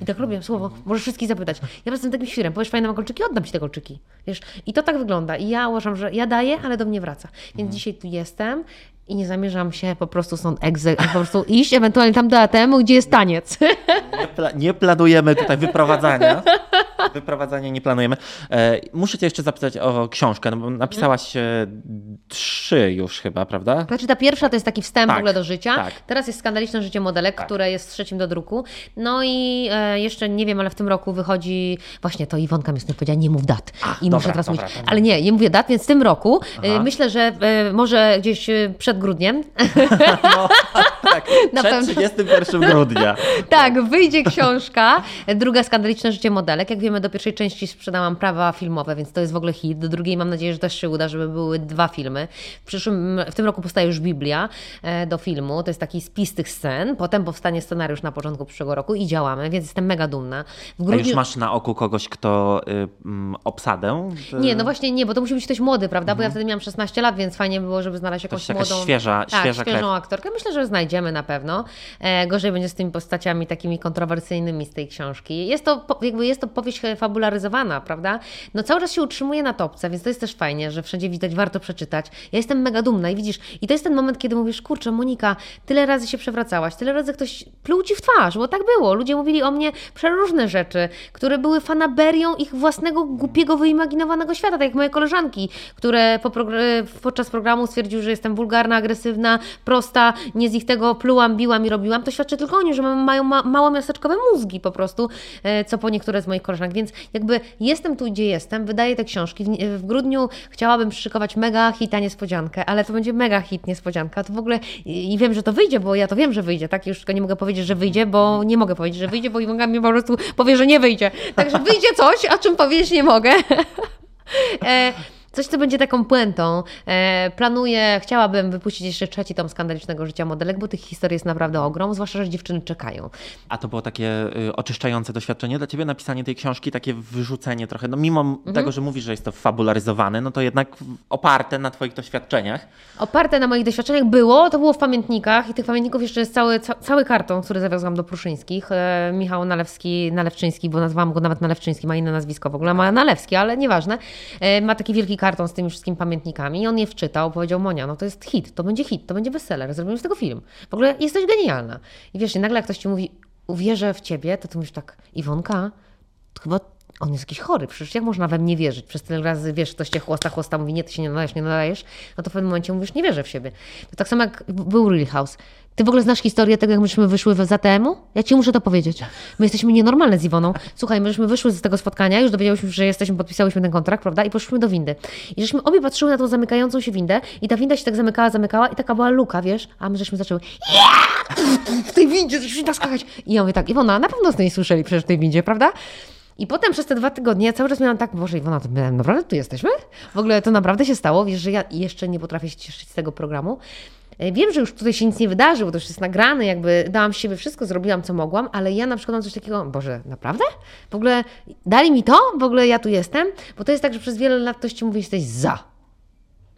I tak robię słowo, możesz wszystkich zapytać. Ja jestem takim świrem, powiesz fajne ma kolczyki, oddam Ci te kolczyki. Wiesz? I to tak wygląda. I ja uważam, że ja daję, ale do mnie wraca. Więc mhm. dzisiaj tu jestem i nie zamierzam się po prostu stąd egze, po prostu iść ewentualnie tam do ATM-u, gdzie jest taniec. Nie, pla nie planujemy tutaj wyprowadzania. Wyprowadzania nie planujemy. E, muszę Cię jeszcze zapytać o książkę, no bo napisałaś e, trzy już chyba, prawda? Znaczy ta pierwsza to jest taki wstęp tak, w ogóle do życia. Tak. Teraz jest skandaliczne życie modelek, tak. które jest trzecim do druku. No i e, jeszcze nie wiem, ale w tym roku wychodzi właśnie to Iwonka mi powiedziała, nie mów dat. A, I dobra, muszę teraz dobra, mówić. Ale nie, nie mówię dat, więc w tym roku e, myślę, że e, może gdzieś przed grudniem. No, tak, Na przed 31 grudnia. tak, wyjdzie książka, druga skandaliczne życie modelek. Jak wiemy, do pierwszej części sprzedałam prawa filmowe, więc to jest w ogóle hit. Do drugiej mam nadzieję, że też się uda, żeby były dwa filmy. W, przyszłym, w tym roku powstaje już Biblia e, do filmu, to jest taki spis tych scen. Potem powstanie scenariusz na początku przyszłego roku i działamy, więc jestem mega dumna. W grudniu... A już masz na oku kogoś, kto y, mm, obsadę? Nie, no właśnie nie, bo to musi być ktoś młody, prawda? Bo ja mhm. wtedy miałam 16 lat, więc fajnie było, żeby znaleźć jakąś młodą świeża, tak, świeża świeżą krew. aktorkę. Myślę, że znajdziemy na pewno. E, gorzej będzie z tymi postaciami takimi kontrowersyjnymi z tej książki. Jest to, jakby jest to powieść fabularyzowana, prawda? No cały czas się utrzymuje na topce, więc to jest też fajnie, że wszędzie widać, warto przeczytać. Ja jestem mega dumna i widzisz, i to jest ten moment, kiedy mówisz, kurczę, Monika, tyle razy się przewracałaś, tyle razy ktoś pluł Ci w twarz, bo tak było. Ludzie mówili o mnie przeróżne rzeczy, które były fanaberią ich własnego głupiego, wyimaginowanego świata, tak jak moje koleżanki, które po podczas programu stwierdziły, że jestem wulgarna, agresywna, prosta, nie z ich tego plułam, biłam i robiłam, to świadczy tylko o nich, że mają ma mało miasteczkowe mózgi po prostu, e, co po niektóre z moich koleżanek. Więc jakby jestem tu, gdzie jestem, wydaję te książki. W, w grudniu chciałabym przyszykować mega hita niespodziankę, ale to będzie mega hit niespodzianka. To w ogóle i wiem, że to wyjdzie, bo ja to wiem, że wyjdzie, tak? Już tylko nie mogę powiedzieć, że wyjdzie, bo nie mogę powiedzieć, że wyjdzie, bo Iwonka mi po prostu powie, że nie wyjdzie. Także wyjdzie coś, o czym powiedzieć nie mogę. Coś, co będzie taką puentą. E, planuję, chciałabym wypuścić jeszcze trzeci tom skandalicznego życia modelek, bo tych historii jest naprawdę ogrom, zwłaszcza, że dziewczyny czekają. A to było takie y, oczyszczające doświadczenie dla ciebie, napisanie tej książki, takie wyrzucenie trochę, no mimo Mhm. tego, że mówisz, że jest to fabularyzowane, no to jednak oparte na twoich doświadczeniach. Oparte na moich doświadczeniach było, to było w pamiętnikach i tych pamiętników jeszcze jest cały, ca, cały karton, który zawiozłam do Pruszyńskich. E, Michał Nalewski, Nalewczyński, bo nazwałam go nawet Nalewczyński, ma inne nazwisko w ogóle, ma Nalewski, ale nieważne. E, ma taki wielki karton z tymi wszystkimi pamiętnikami i on je wczytał, powiedział Monia, no to jest hit, to będzie hit, to będzie bestseller, zrobimy z tego film. W ogóle jesteś genialna. I wiesz, i nagle jak ktoś ci mówi, uwierzę w ciebie, to ty mówisz tak, Iwonka, chyba on jest jakiś chory, przecież jak można we mnie wierzyć? Przez tyle razy, wiesz, ktoś cię chłosta, chłosta, mówi, nie, ty się nie nadajesz, nie nadajesz, no to w pewnym momencie mówisz, nie wierzę w siebie. To tak samo jak był Real House. Ty w ogóle znasz historię tego, jak myśmy wyszły z ATM-u? Ja ci muszę to powiedzieć. My jesteśmy nienormalne z Iwoną. Słuchaj, myśmy wyszły z tego spotkania, już dowiedziałyśmy się, że jesteśmy, podpisałyśmy ten kontrakt, prawda? I poszliśmy do windy. I żeśmy obie patrzyły na tą zamykającą się windę i ta winda się tak zamykała, zamykała i taka była luka, wiesz? A my żeśmy zaczęły w tej windzie zaczęli tak skakać. I ja mówię tak, Iwona, na pewno z niej słyszeli przecież w tej windzie, prawda? I potem przez te dwa tygodnie cały czas miałam tak, Boże Iwona, to my naprawdę tu jesteśmy? W ogóle to naprawdę się stało, wiesz, że ja jeszcze nie potrafię się cieszyć z tego programu. E, Wiem, że już tutaj się nic nie wydarzy, bo to już jest nagrane, jakby dałam z siebie wszystko, zrobiłam co mogłam, ale ja na przykład mam coś takiego, Boże, naprawdę? W ogóle dali mi to? W ogóle ja tu jestem? Bo to jest tak, że przez wiele lat ktoś ci mówi, jesteś za.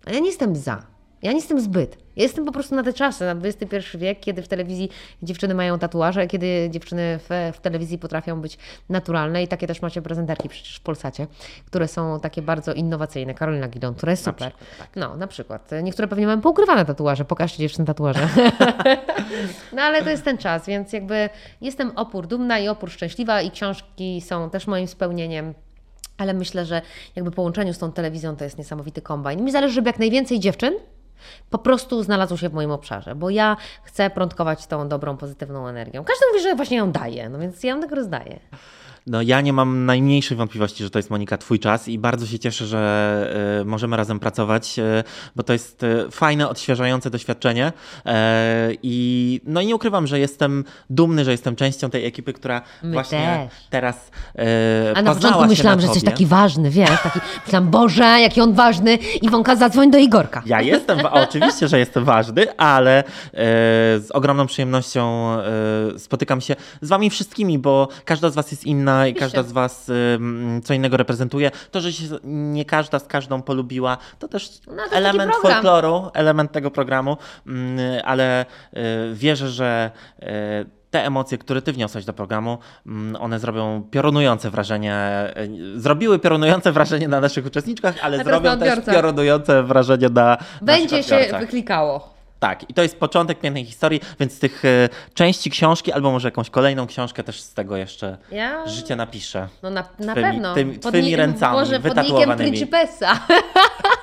A ja nie jestem za. Ja nie jestem zbyt. Ja jestem po prostu na te czasy, na XXI wiek, kiedy w telewizji dziewczyny mają tatuaże, kiedy dziewczyny w, w telewizji potrafią być naturalne i takie też macie prezenterki przecież w Polsacie, które są takie bardzo innowacyjne. Karolina Gidon, która jest super. No, na przykład. Niektóre pewnie mają poukrywane tatuaże. Pokażcie dziewczyn tatuaże. no ale to jest ten czas, więc jakby jestem opór dumna i opór szczęśliwa i książki są też moim spełnieniem. Ale myślę, że jakby połączeniu z tą telewizją to jest niesamowity kombajn. Mi zależy, żeby jak najwięcej dziewczyn po prostu znalazło się w moim obszarze, bo ja chcę prądkować tą dobrą, pozytywną energią. Każdy mówi, że właśnie ją daje, no więc ja ją tak rozdaję. No ja nie mam najmniejszej wątpliwości, że to jest Monika twój czas i bardzo się cieszę, że y, możemy razem pracować, y, bo to jest y, fajne, odświeżające doświadczenie e, i no i nie ukrywam, że jestem dumny, że jestem częścią tej ekipy, która My właśnie też. teraz A na początku myślałam, na że jesteś taki ważny, wiesz, taki, myślałam, Boże, jaki on ważny, Iwonka, zadzwoń do Igorka. Ja jestem, oczywiście, że jestem ważny, ale e, z ogromną przyjemnością e, spotykam się z wami wszystkimi, bo każda z was jest inna i każda z was co innego reprezentuje. To, że się nie każda z każdą polubiła, to też No, to element folkloru, element tego programu, mm, ale e, wierzę, że e, te emocje, które ty wniosłeś do programu, mm, one zrobią piorunujące wrażenie, e, zrobiły piorunujące wrażenie na naszych uczestniczkach, ale A teraz zrobią na też piorunujące wrażenie na Będzie naszych się wyklikało. Tak, i to jest początek pięknej historii, więc z tych e, części książki, albo może jakąś kolejną książkę też z tego jeszcze Ja... życie napiszę. No na, na Twymi- pewno. tymi- twymi ręcami Może pod nikiem. Principessa.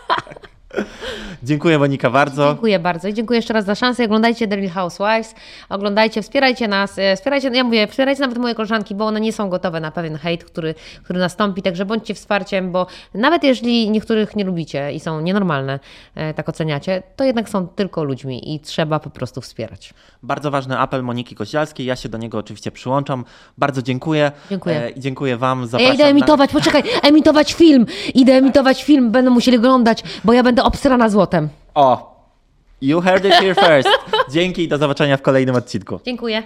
Dziękuję Monika bardzo. Dziękuję bardzo i dziękuję jeszcze raz za szansę. Oglądajcie The Real Housewives, oglądajcie, wspierajcie nas, e, wspierajcie, ja mówię, wspierajcie nawet moje koleżanki, bo one nie są gotowe na pewien hejt, który, który nastąpi, także bądźcie wsparciem, bo nawet jeżeli niektórych nie lubicie i są nienormalne, e, tak oceniacie, to jednak są tylko ludźmi i trzeba po prostu wspierać. Bardzo ważny apel Moniki Koździalskiej, ja się do niego oczywiście przyłączam. Bardzo dziękuję. Dziękuję. E, dziękuję wam. Ja Zapraszam idę na- emitować, poczekaj, emitować film, idę emitować film, będą musieli oglądać, bo ja będę obstrana złotem. O! You heard it here first. Dzięki i do zobaczenia w kolejnym odcinku. Dziękuję.